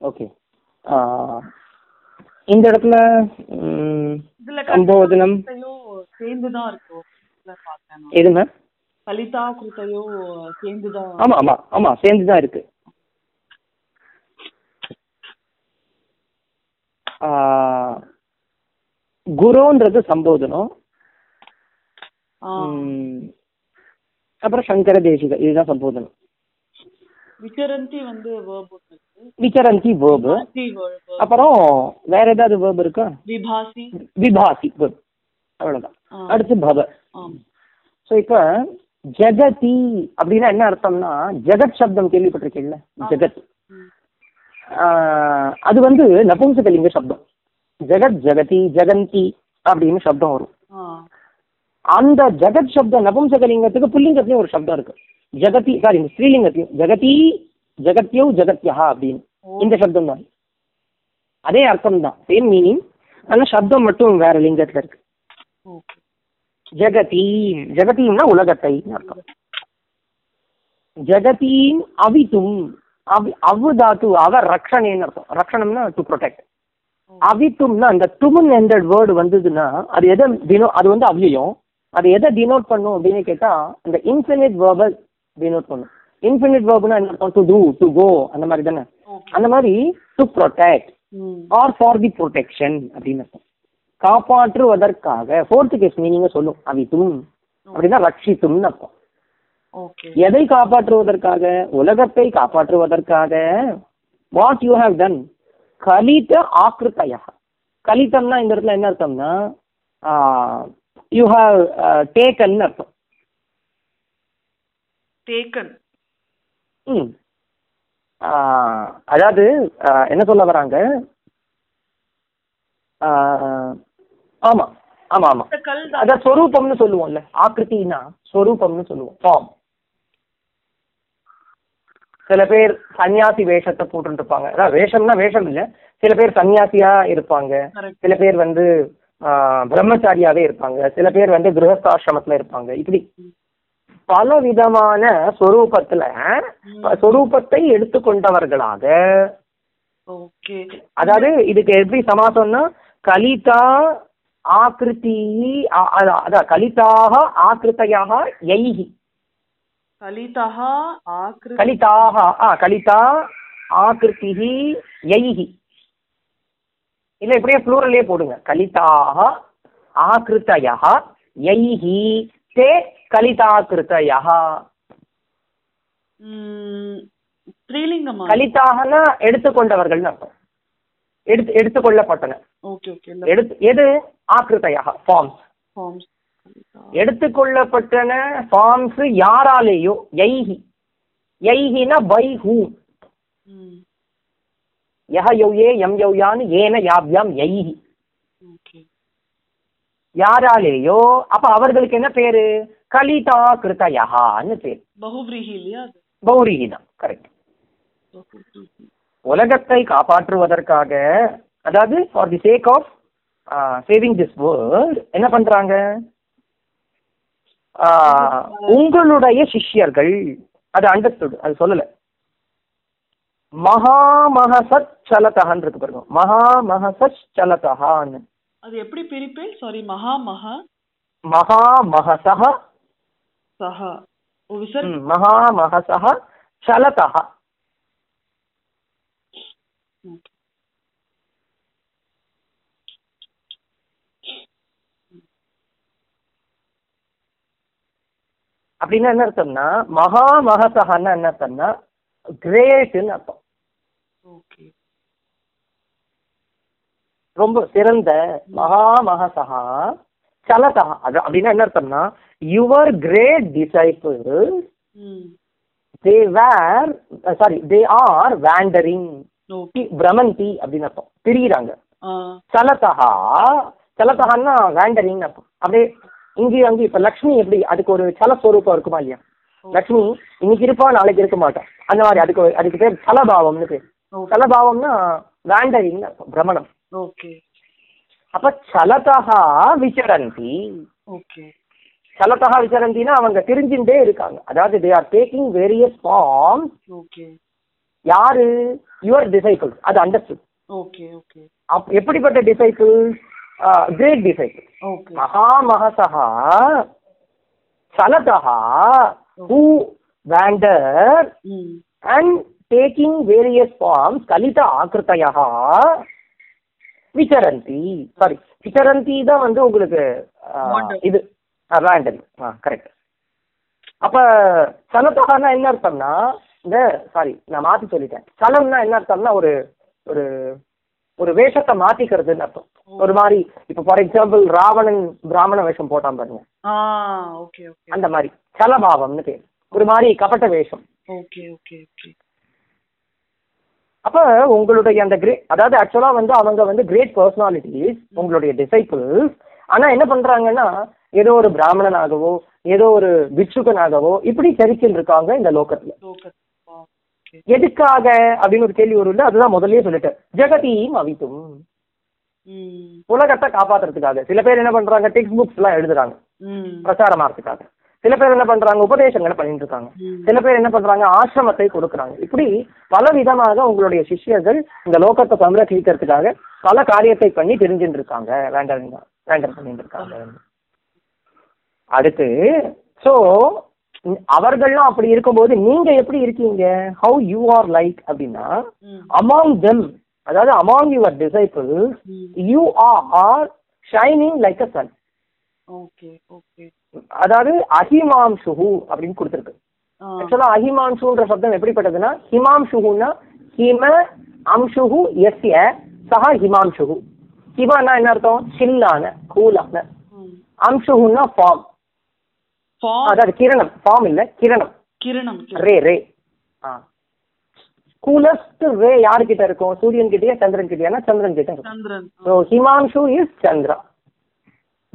ஓகே இந்த இடத்துல சம்போதனம் கிருத்தையோ சேர்ந்துதான் இருக்கும். எது மேம் கலிதா கிருத்தையோ சேர்ந்துதான் ஆமா ஆமா ஆமா சேர்ந்து தான் இருக்கு குருன்றது சம்போதனம். அப்புறம் சங்கர தேசிக இதுதான் சம்போதனம். விசரந்தி வந்து verb விசரந்தி வேர்பு. அப்புறம் வேற ஏதாவது வேர்பு இருக்கா? விபாசி. விபாசி verb. அவ்வளவுதான். ஆ, அடுத்து பவ. ஸோ இப்போ ஜெகதி அப்படின்னா என்ன அர்த்தம்னா ஜெகத் சப்தம் கேள்விப்பட்டிருக்கீங்கல்ல? ஜெகத். அது வந்து நபும்சகலிங்க சப்தம். ஜெகத் ஜெகதி ஜெகந்தி அப்படின்னு சப்தம் வரும். அந்த ஜெகத் சப்தம் நபும்சகலிங்கத்துக்கு புல்லிங்கத்துலயும் ஒரு சப்தம் இருக்கு. ஜெகதி சாரி ஸ்ரீலிங்கத்தையும் ஜெகதி ஜெகத்யோ ஜெகத்யா அப்படின்னு. இந்த சப்தம் தான். அதே அர்த்தம் தான். சேம் மீனிங் ஆனால் சப்தம் மட்டும் வேற லிங்கத்துல இருக்கு. ஓகே. ஜெகதீம் ஜெகதீம்னா உலகத்தைன்னு அர்த்தம். ஜெகதீம் அவித்தும் அவி அவு தாத்து அவ ரக்ஷணேன்னு அர்த்தம். ரக்ஷணம்னா டு ப்ரொடெக்ட் அவித்தும்னா அந்த துமுன் என்ற வேர்டு வந்ததுன்னா அது எதை டினோ அது வந்து அவ்வியம். அது எதை டினோட் பண்ணும் அப்படின்னு கேட்டா அந்த இன்ஃபினிட் வேர்பை டினோட் பண்ணும். இன்ஃபினிட் வேர்புனா என்ன? டு டூ டு கோ அந்த மாதிரி தானே? அந்த மாதிரி to protect or for the protection அப்படின்னு அர்த்தம். காப்பாற்றுவதற்காக ஃபோர்த் கேஸ் மீனிங்க சொல்லும். அவித்தும். அப்படின்னா ரட்சித்தும்னு அர்த்தம். எதை காப்பாற்றுவதற்காக? உலகத்தை காப்பாற்றுவதற்காக. வாட் யூ ஹேவ் டன் கலித ஆக்கிருத்தயா. கலிதம்னா இந்த இடத்துல என்ன அர்த்தம்னா யூ ஹாவ் டேக்கன் அர்த்தம். டேக்கன் ம். அதாவது என்ன சொல்ல வராங்க? ஆமா ஆமா ஆமா. அதான் ஸ்வரூபம்னு சொல்லுவோம்ல ஆக்கிருத்தினா ஸ்வரூபம்னு சொல்லுவோம் ஃபார்ம் சில பேர் சன்னியாசி வேஷத்தை போட்டுட்டு இருப்பாங்க. அதான் வேஷம்னா வேஷம் இல்ல சில பேர் சன்னியாசியா இருப்பாங்க. சில பேர் வந்து பிரம்மச்சாரியாவே இருப்பாங்க. சில பேர் வந்து கிரகஸ்தாசிரமத்துல இருப்பாங்க. இப்படி பல விதமான ஸ்வரூபத்துல ஸ்வரூபத்தை எடுத்துக்கொண்டவர்களாக. ஓகே. அதாவது இதுக்கு எப்படி சமாசம்னா கலிதா ஆக்கிருதி ஆ- அ- அதான் கலிதாக ஆக்கிருத்தையாக யைஹி கலிதः ஆக்ரு கலிதாக ஆ கலிதா ஆக்கிருதி யைஹி இல்ல இப்படியே ப்ளூரலே போடுங்க. கலிதாக ஆக்கிருத்தயா யைஹி தே கலிதாக்கிருத்தயா ம் ஸ்ரீலிங்கமா? கலிதாகனா எடுத்துக்கொண்டவர்கள்னு அர்த்தம். எடுத்து எடுத்துக்கொள்ளப்பட்டன. ஓகே ஓகே எடுத்து எது? ஆக்கிருத்தையாக ஃபார்ம்ஸ் ஃபார்ம்ஸ் எடுத்துக்கொள்ளப்பட்டன ஃபார்ம்ஸ் யாராலேயோ யைஹி. யைஹினா பை ஹூ யஹ யௌயே எம் யௌயான்னு ஏன யாவ்யாம் யைஹி. ஓகே. யாராலேயோ? அப்ப அவர்களுக்கு என்ன பேரு? கலிதா கிருத்தயஹான்னு பேர். இல்லையா தான் கரெக்ட் உலகத்தை காப்பாற்றுவதற்காக அதாவது for the sake of saving this world என்ன பண்றாங்க? உங்களுடைய சிஷ்யர்கள் அது அண்டர்ஸ்டுட் அது சொல்லல. சலதஹான் இருக்கு பாருங்க. மகாமகசத் சலதஹான்னு அது எப்படி பிரிப்பேன்? சாரி மகா மகா. மகாமகசः சஹா. ஓ விசர்? ம், மகாமகசः சலதः ஓகே. அப்படின்னா என்ன அர்த்தம்னா மகாமகசஹன்னா என்ன அர்த்தம்னா கிரேட்னு அர்த்தம். ஓகே. ரொம்ப சிறந்த மகாமகசகா சலதா அது அப்படின்னா என்ன அர்த்தம்னா your great disciple they were sorry they are wandering பிரமந்தி அப்படின்னு அர்த்தம். பிரிகிறாங்க ஆ. சலதஹா சலதஹான்னா வேண்டரிங் அர்த்தம். அப்படியே இங்கேயும் அங்கேயும் இப்போ லக்ஷ்மி எப்படி அதுக்கு ஒரு சலஸ்வரூபம் இருக்குமா இல்லையா? லக்ஷ்மி இன்னைக்கு இருப்பா நாளைக்கு இருக்க மாட்டான் அந்த மாதிரி அதுக்கு அதுக்கு பேர் சலபாவம்னு பேர். சலபாவம்னா வேண்டரிங் அர்த்தம் பிரமணம். ஓகே அப்ப சலதஹா விசரந்தி. ஓகே சலதஹா விசரந்தினா அவங்க தெரிஞ்சுட்டே இருக்காங்க. அதாவது they are taking various form okay யாரு? யுவர் டிசைபிள் அது அண்டர்ஸ்டுட் ஓகே ஓகே எப்படிப்பட்ட டிசைபிள் கிரேட் டிசைபிள் ஓகே மகாமகசா சலதஹா who wander and taking various forms கலித ஆக்கிருத்தையா விசரந்தி சாரி விசரந்தி தான் வந்து உங்களுக்கு. இது வேண்டல் ஆ கரெக்ட் அப்ப சலத்தகானா என்ன அர்த்தம்னா இந்த சாரி நான் மாத்தி சொல்லிட்டேன். சலம்னா என்ன அர்த்தம்னா ஒரு ஒரு ஒரு வேஷத்தை மாத்திக்கிறதுன்னு அர்த்தம். ஒரு மாதிரி இப்ப ஃபார் எக்ஸாம்பிள் ராவணன் பிராமண வேஷம் போட்டான் பாருங்க. அந்த மாதிரி சலபாவம்னு பேர். ஒரு மாதிரி கபட்ட வேஷம். ஓகே ஓகே ஓகே அப்ப உங்களுடைய அந்த கிரே அதாவது ஆக்சுவலா வந்து அவங்க வந்து கிரேட் பர்சனாலிட்டிஸ் உங்களுடைய டிசைபிள்ஸ் ஆனா என்ன பண்றாங்கன்னா ஏதோ ஒரு பிராமணனாகவோ ஏதோ ஒரு பிட்சுகனாகவோ இப்படி சரிச்சில் இருக்காங்க இந்த லோகத்துல. எதுக்காக? அப்படின்னு ஒரு கேள்வி வரும்ல அதுதான் முதல்லயே சொல்லிட்டேன். ஜெகதீம் அவித்தும். உலகத்தை காப்பாத்துறதுக்காக. சில பேர் என்ன பண்றாங்க டெக்ஸ்ட் புக்ஸ் எல்லாம் எழுதுறாங்க. பிரச்சாரமாறதுக்காக சில பேர் என்ன பண்றாங்க உபதேசங்களை பண்ணிட்டு இருக்காங்க. சில பேர் என்ன பண்றாங்க ஆசிரமத்தை கொடுக்குறாங்க. இப்படி பல விதமாக உங்களுடைய சிஷ்யர்கள் இந்த லோகத்தை சம்ரட்சிக்கிறதுக்காக பல காரியத்தை பண்ணி தெரிஞ்சுட்டு இருக்காங்க. வேண்டாம் வேண்டாம் பண்ணிட்டு இருக்காங்க. அடுத்து ஸோ அவர்கள்லாம் அப்படி இருக்கும்போது நீங்க எப்படி இருக்கீங்க? ஹவு யூ ஆர் லைக் அப்படின்னா அமாங் தெம் அதாவது among your disciples you are shining like a sun okay okay. அதாவது அஹிமாம்சுஹு அப்படின்னு கொடுத்துருக்கு. ஆக்சுவலா அஹிமாம்சுன்ற சப்தம் எப்படிப்பட்டதுன்னா ஹிமாம்சுஹுன்னா ஹிம அம்சுஹு எஸ்ய சஹா ஹிமாம்சுஹு. ஹிமான்னா என்ன அர்த்தம்? சில்லான கூலான. அம்சுஹுன்னா ஃபார்ம். அதாவது கிரணம். ஃபார்ம் இல்ல கிரணம். கிரணம். ரே ரே. ஆ. கூலஸ்ட் ரே யாருக்கிட்ட இருக்கும்? சூரியன் கிட்டயா சந்திரன் கிட்டயானா சந்திரன். கிட்ட இருக்கும் ஹிமாம்சு இஸ் சந்திரா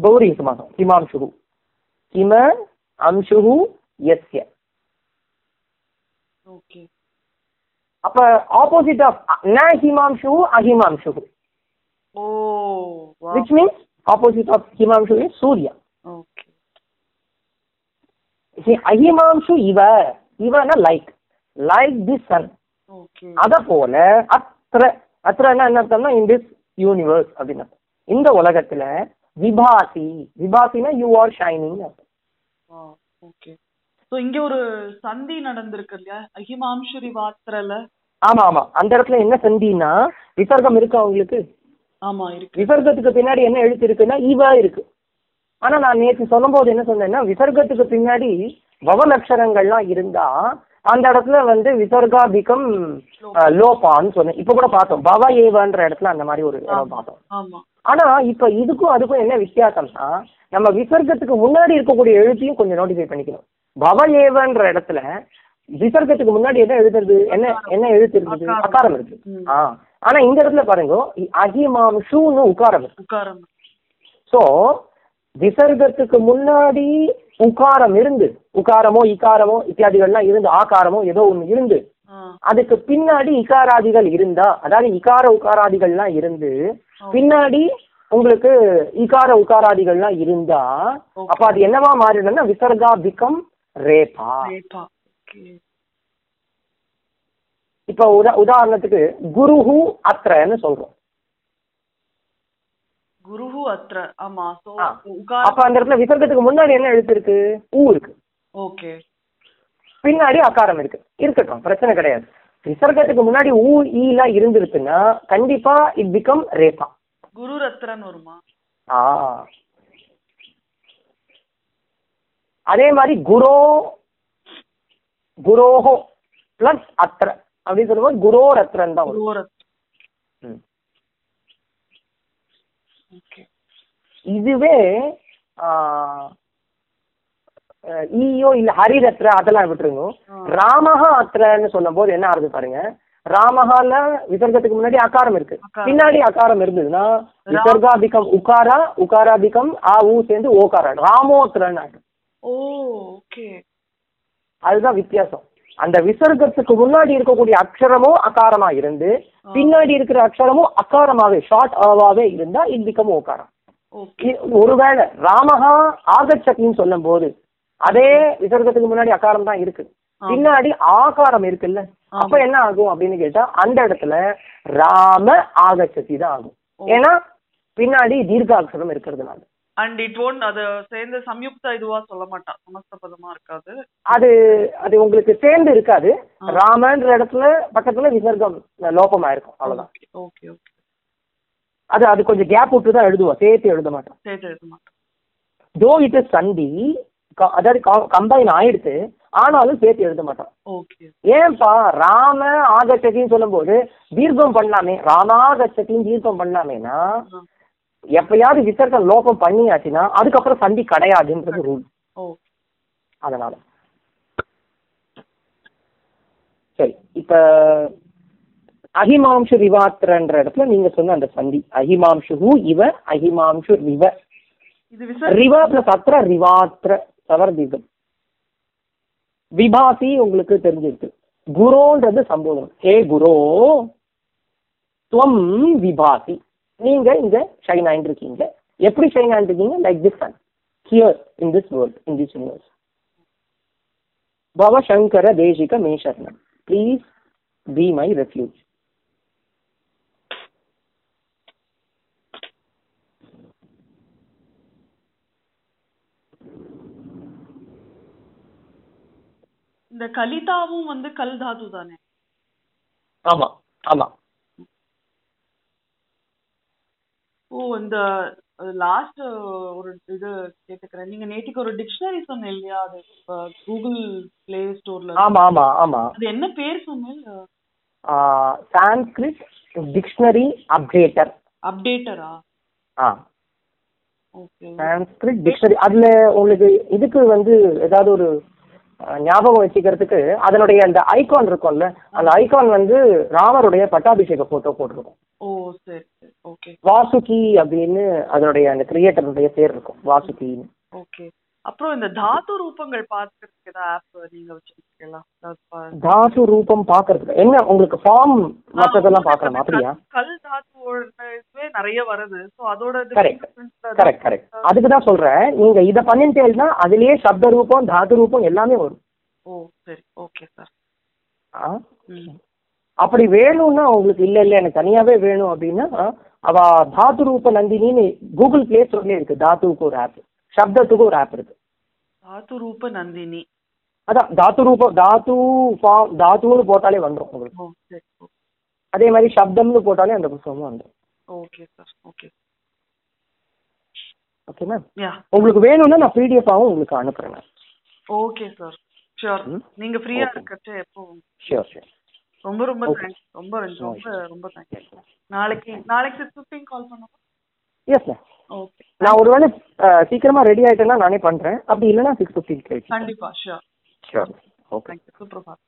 கௌரி ஹிமாம்சு. ஹிம அம்சுஹு எஸ்ய ஓகே அப்ப ஆப்போசிட் ஆஃப் ந ஹிமாம்சு அஹிமாம்சு ஓ விச் மீன்ஸ் ஆப்போசிட் ஆஃப் ஹிமாம்சு இஸ் சூர்யா ஓகே அஹிமாம்சு இவ இவனா லைக் லைக் தி சன் அத போல அத்திர அத்திரன்னா என்ன அர்த்தம்னா இன் திஸ் யூனிவர்ஸ் அப்படின்னு. இந்த உலகத்துல விபாசி. விபாசினா you are shining okay so இங்க ஒரு சந்தி நடந்திருக்கு இல்லையா? அஹிமாம்சுரி வாத்திரல ஆமா ஆமா. அந்த இடத்துல என்ன சந்தின்னா விசர்க்கம் இருக்கு அவங்களுக்கு ஆமா இருக்கு. விசர்க்கத்துக்கு பின்னாடி என்ன எழுத்து இருக்குன்னா ஈவா இருக்கு. ஆனா நான் நேற்று சொல்லும்போது என்ன சொன்னேன்னா விசர்க்கத்துக்கு பின்னாடி பவலட்சணங்கள்லாம் இருந்தா அந்த இடத்துல வந்து விசர்கா பிகம் லோபான்னு சொன்னேன். இப்ப கூட பார்த்தோம். பவ ஏவன்ற இடத்துல அந்த மாதிரி ஒரு இடம் பார்த்தோம். ஆமா. ஆனா இப்ப இதுக்கும் அதுக்கும் என்ன வித்தியாசம்னா நம்ம விசர்க்கத்துக்கு முன்னாடி இருக்கக்கூடிய எழுத்தையும் கொஞ்சம் நோட்டிஃபை பண்ணிக்கணும். பவ ஏவன்ற இடத்துல விசர்க்கத்துக்கு முன்னாடி என்ன எழுதுறது? என்ன என்ன எழுத்து இருக்குது அகாரம். இருக்கு. ஆ. ஆனா இந்த இடத்துல பாருங்க அஹிமாம்ஷுன்னு உக்காரம் இருக்கு. ஸோ விசர்க்கத்துக்கு முன்னாடி உகாரம் இருந்து உகாரமோ இகாரமோ இத்தியாதிகள்லாம் இருந்து ஆகாரமோ ஏதோ ஒண்ணு இருந்து அதுக்கு பின்னாடி இகாராதிகள் இருந்தா அதாவது இகார உகாராதிகள்லாம் இருந்து பின்னாடி உங்களுக்கு இகார உகாராதிகள்லாம் இருந்தா. அப்ப அது என்னவா மாறிடும்னா விசர்கா பிகம் ரேபா. இப்ப உதா உதாரணத்துக்கு குருஹு அத்ரன்னு சொல்றோம். குருஹு அத்ர. ஆமா அப்ப அந்த இடத்துல விசர்க்கத்துக்கு முன்னாடி என்ன எழுத்து இருக்கு ஊ இருக்கு ஓகே. பின்னாடி அகாரம் இருக்கு. இருக்கட்டும் பிரச்சனை கிடையாது. விசர்க்கத்துக்கு முன்னாடி ஊ ஈலாம் இருந்திருக்குன்னா கண்டிப்பா இட் பிகம் ரேபா குரு ரத்ரன் வருமா? ஆ. அதே மாதிரி குரோ குரோஹோ பிளஸ் அத்திர அப்படின்னு சொல்லும்போது குரோ ரத்ரன் தான் வரும். இதுவே ஈயோ இல்ல ஹரிரத்ர அதெல்லாம் விட்டுருங்க. ராமஹா அத்ரன்னு சொல்லும் போது என்ன ஆகுது பாருங்க? ராமஹால விசர்க்கத்துக்கு முன்னாடி அகாரம் இருக்கு. பின்னாடி அகாரம் இருந்ததுன்னா விசர்கா பிகம் உகாரா உகாரா பிகம் ஆ ஊ சேர்ந்து ஓகாரா ராமோத்ரன் அதுதான் வித்தியாசம். அந்த விசர்க்கத்துக்கு முன்னாடி இருக்கக்கூடிய அக்ஷரமும் அகாரமா இருந்து பின்னாடி இருக்கிற அக்ஷரமும் அகாரமாவே ஷார்ட் ஆவாவே இருந்தா இட் பிகம் ஓகாரம். ஒருவேளை ராமஹா ஆகச்சத்தின்னு சொல்லும் போது அதே விசர்க்கத்துக்கு முன்னாடி அகாரம் தான் இருக்கு. பின்னாடி ஆகாரம் இருக்குல்ல? அப்ப என்ன ஆகும் அப்படின்னு கேட்டா அந்த இடத்துல ராம ஆகச்சதி தான் ஆகும். ஏன்னா பின்னாடி தீர்க்காட்சரம் இருக்கிறதுனால. அண்ட் இட் ஒன்ட் அது சேர்ந்து சம்யுக்த இதுவா சொல்ல மாட்டான் சமஸ்த பதமா இருக்காது. அது அது உங்களுக்கு சேர்ந்து இருக்காது. ராமன்ற இடத்துல பக்கத்துல விசர்க்கம் லோபமா இருக்கும் அவ்வளவுதான். ஓகே ஓகே அது அது கொஞ்சம் கேப் விட்டு தான் எழுதுவோம். சேர்த்து எழுத மாட்டோம். சேர்த்து எழுத மாட்டேன் தோ இட் இஸ் சந்தி க- அதாவது கம்பைன் ஆயிடுத்து ஆனாலும் சேர்த்து எழுத மாட்டோம் ஓகே. ஏன்பா ராம ஆகச்சதின்னு சொல்லும்போது தீர்க்கம் பண்ணலாமே ராமாகச்சதின்னு தீர்க்கம் பண்ணலாமேனா எப்பயாவது விசர்க்கம் லோகம் பண்ணியாச்சுன்னா அதுக்கப்புறம் சந்தி கிடையாதுன்றது ரூல் அதனால. சரி இப்ப அஹிமாம்சு ரிவாத்திரன்ற இடத்துல நீங்க சொன்ன அந்த சந்தி அஹிமாம்சு இவ அஹிமாம்சு ரிவ. ரிவ பிளஸ் அத்திர ரிவாத்திர. சவர்தீகம் விபாசி உங்களுக்கு தெரிஞ்சிருக்கு. குரோன்றது சம்போதனம் ஏ குரோ துவம் விபாசி நீங்க இங்க ஷைன் ஆயிட்டு இருக்கீங்க எப்படி ஷைன் ஆயிட்டு இருக்கீங்க like this sun here in this world in this universe பவசங்கர தேசிக மேஷர்ணம் ப்ளீஸ் பி மை ரெஃப்யூஜ் இந்த கலிதாவும் வந்து கல் தாது தானே? ஆமா ஆமா. ஓ இந்த லாஸ்ட் ஒரு இது கேட்டுக்கிறேன். நீங்க நேற்றுக்கு ஒரு டிக்ஷனரி சொன்னேன் இல்லையா? அது கூகுள் பிளே ஸ்டோர்ல ஆமா ஆமா ஆமா. அது என்ன பேர் சொன்னேன்? சான்ஸ்கிரிட் டிக்ஷனரி அப்டேட்டர் அப்டேட்டரா ஆ. ஓகே சான்ஸ்கிரிட் டிக்ஷனரி அதுல உங்களுக்கு இதுக்கு வந்து ஏதாவது ஒரு ஞாபகம் வச்சுக்கிறதுக்கு அதனுடைய அந்த ஐகான் இருக்கும்ல அந்த ஐகான் வந்து ராமருடைய பட்டாபிஷேக போட்டோ போட்டிருக்கும். வாசுகி அப்படின்னு அதனுடைய அந்த கிரியேட்டருடைய பேர் இருக்கும் வாசுகின்னு. ஓகே அப்புறம் இந்த தாத்து ரூபங்கள் பார்க்கறதுக்கு ஏதாவது ஆப் நீங்க வச்சிருக்கீங்களா? தாசு ரூபம் பாக்குறதுக்கு என்ன உங்களுக்கு ஃபார்ம் மற்றதெல்லாம் பார்க்கலாமா அப்படியா? கல் இதுவே நிறைய வருது. சோ அதோட ல கரெக்ட் கரெக்ட் அதுக்கு தான் சொல்றேன். நீங்க இதை பண்ணிட்டேன்னா அதுலயே சப்த ரூபம் தாது ரூபம் எல்லாமே வரும். ஓ சரி. ஓகே சார் அப்படி வேணும்னா உங்களுக்கு இல்ல இல்ல எனக்கு தனியாவே வேணும் அப்படின்னா அவ தாத்து ரூப நந்தினின்னு கூகுள் பிளே ஸ்டோர்லயே இருக்கு. தாத்துவுக்கு ஒரு ஆப் சப்தத்துக்கு ஒரு ஆப் இருக்கு தாத்து ரூப நந்தினி அதான் தாத்து ரூபம் தாத்து ஃபார்ம் தாத்துன்னு போட்டாலே வந்துடும் உங்களுக்கு அதே மாதிரி சப்தம்னு போட்டாலே அந்த புத்தகமும் வந்துடும் okay sir okay okay ma'am உங்களுக்கு வேணும்னா நான் பிடிஎஃபாகவும் உங்களுக்கு அனுப்புறேன் மேம் ஓகே சார் ஷியோர். நீங்க ஃப்ரீயா. இருக்கச்சே எப்போ ஷியோர் ஷியோர் ரொம்ப ரொம்ப. தேங்க்ஸ் ரொம்ப ரொம்ப ரொம்ப தேங்க்ஸ் நாளைக்கு நாளைக்கு சிக்ஸ் ஃபிஃப்டின் கால் பண்ணுவோம் எஸ் மேம் நான் ஒருவேளை சீக்கிரமா ரெடி ஆயிட்டேன்னா நானே பண்றேன். அப்படி இல்லைன்னா சிக்ஸ் ஃபிஃப்டின் கழிச்சு கண்டிப்பா ஷியோர் ஷியோர் ஓகே சுப்ரபாத்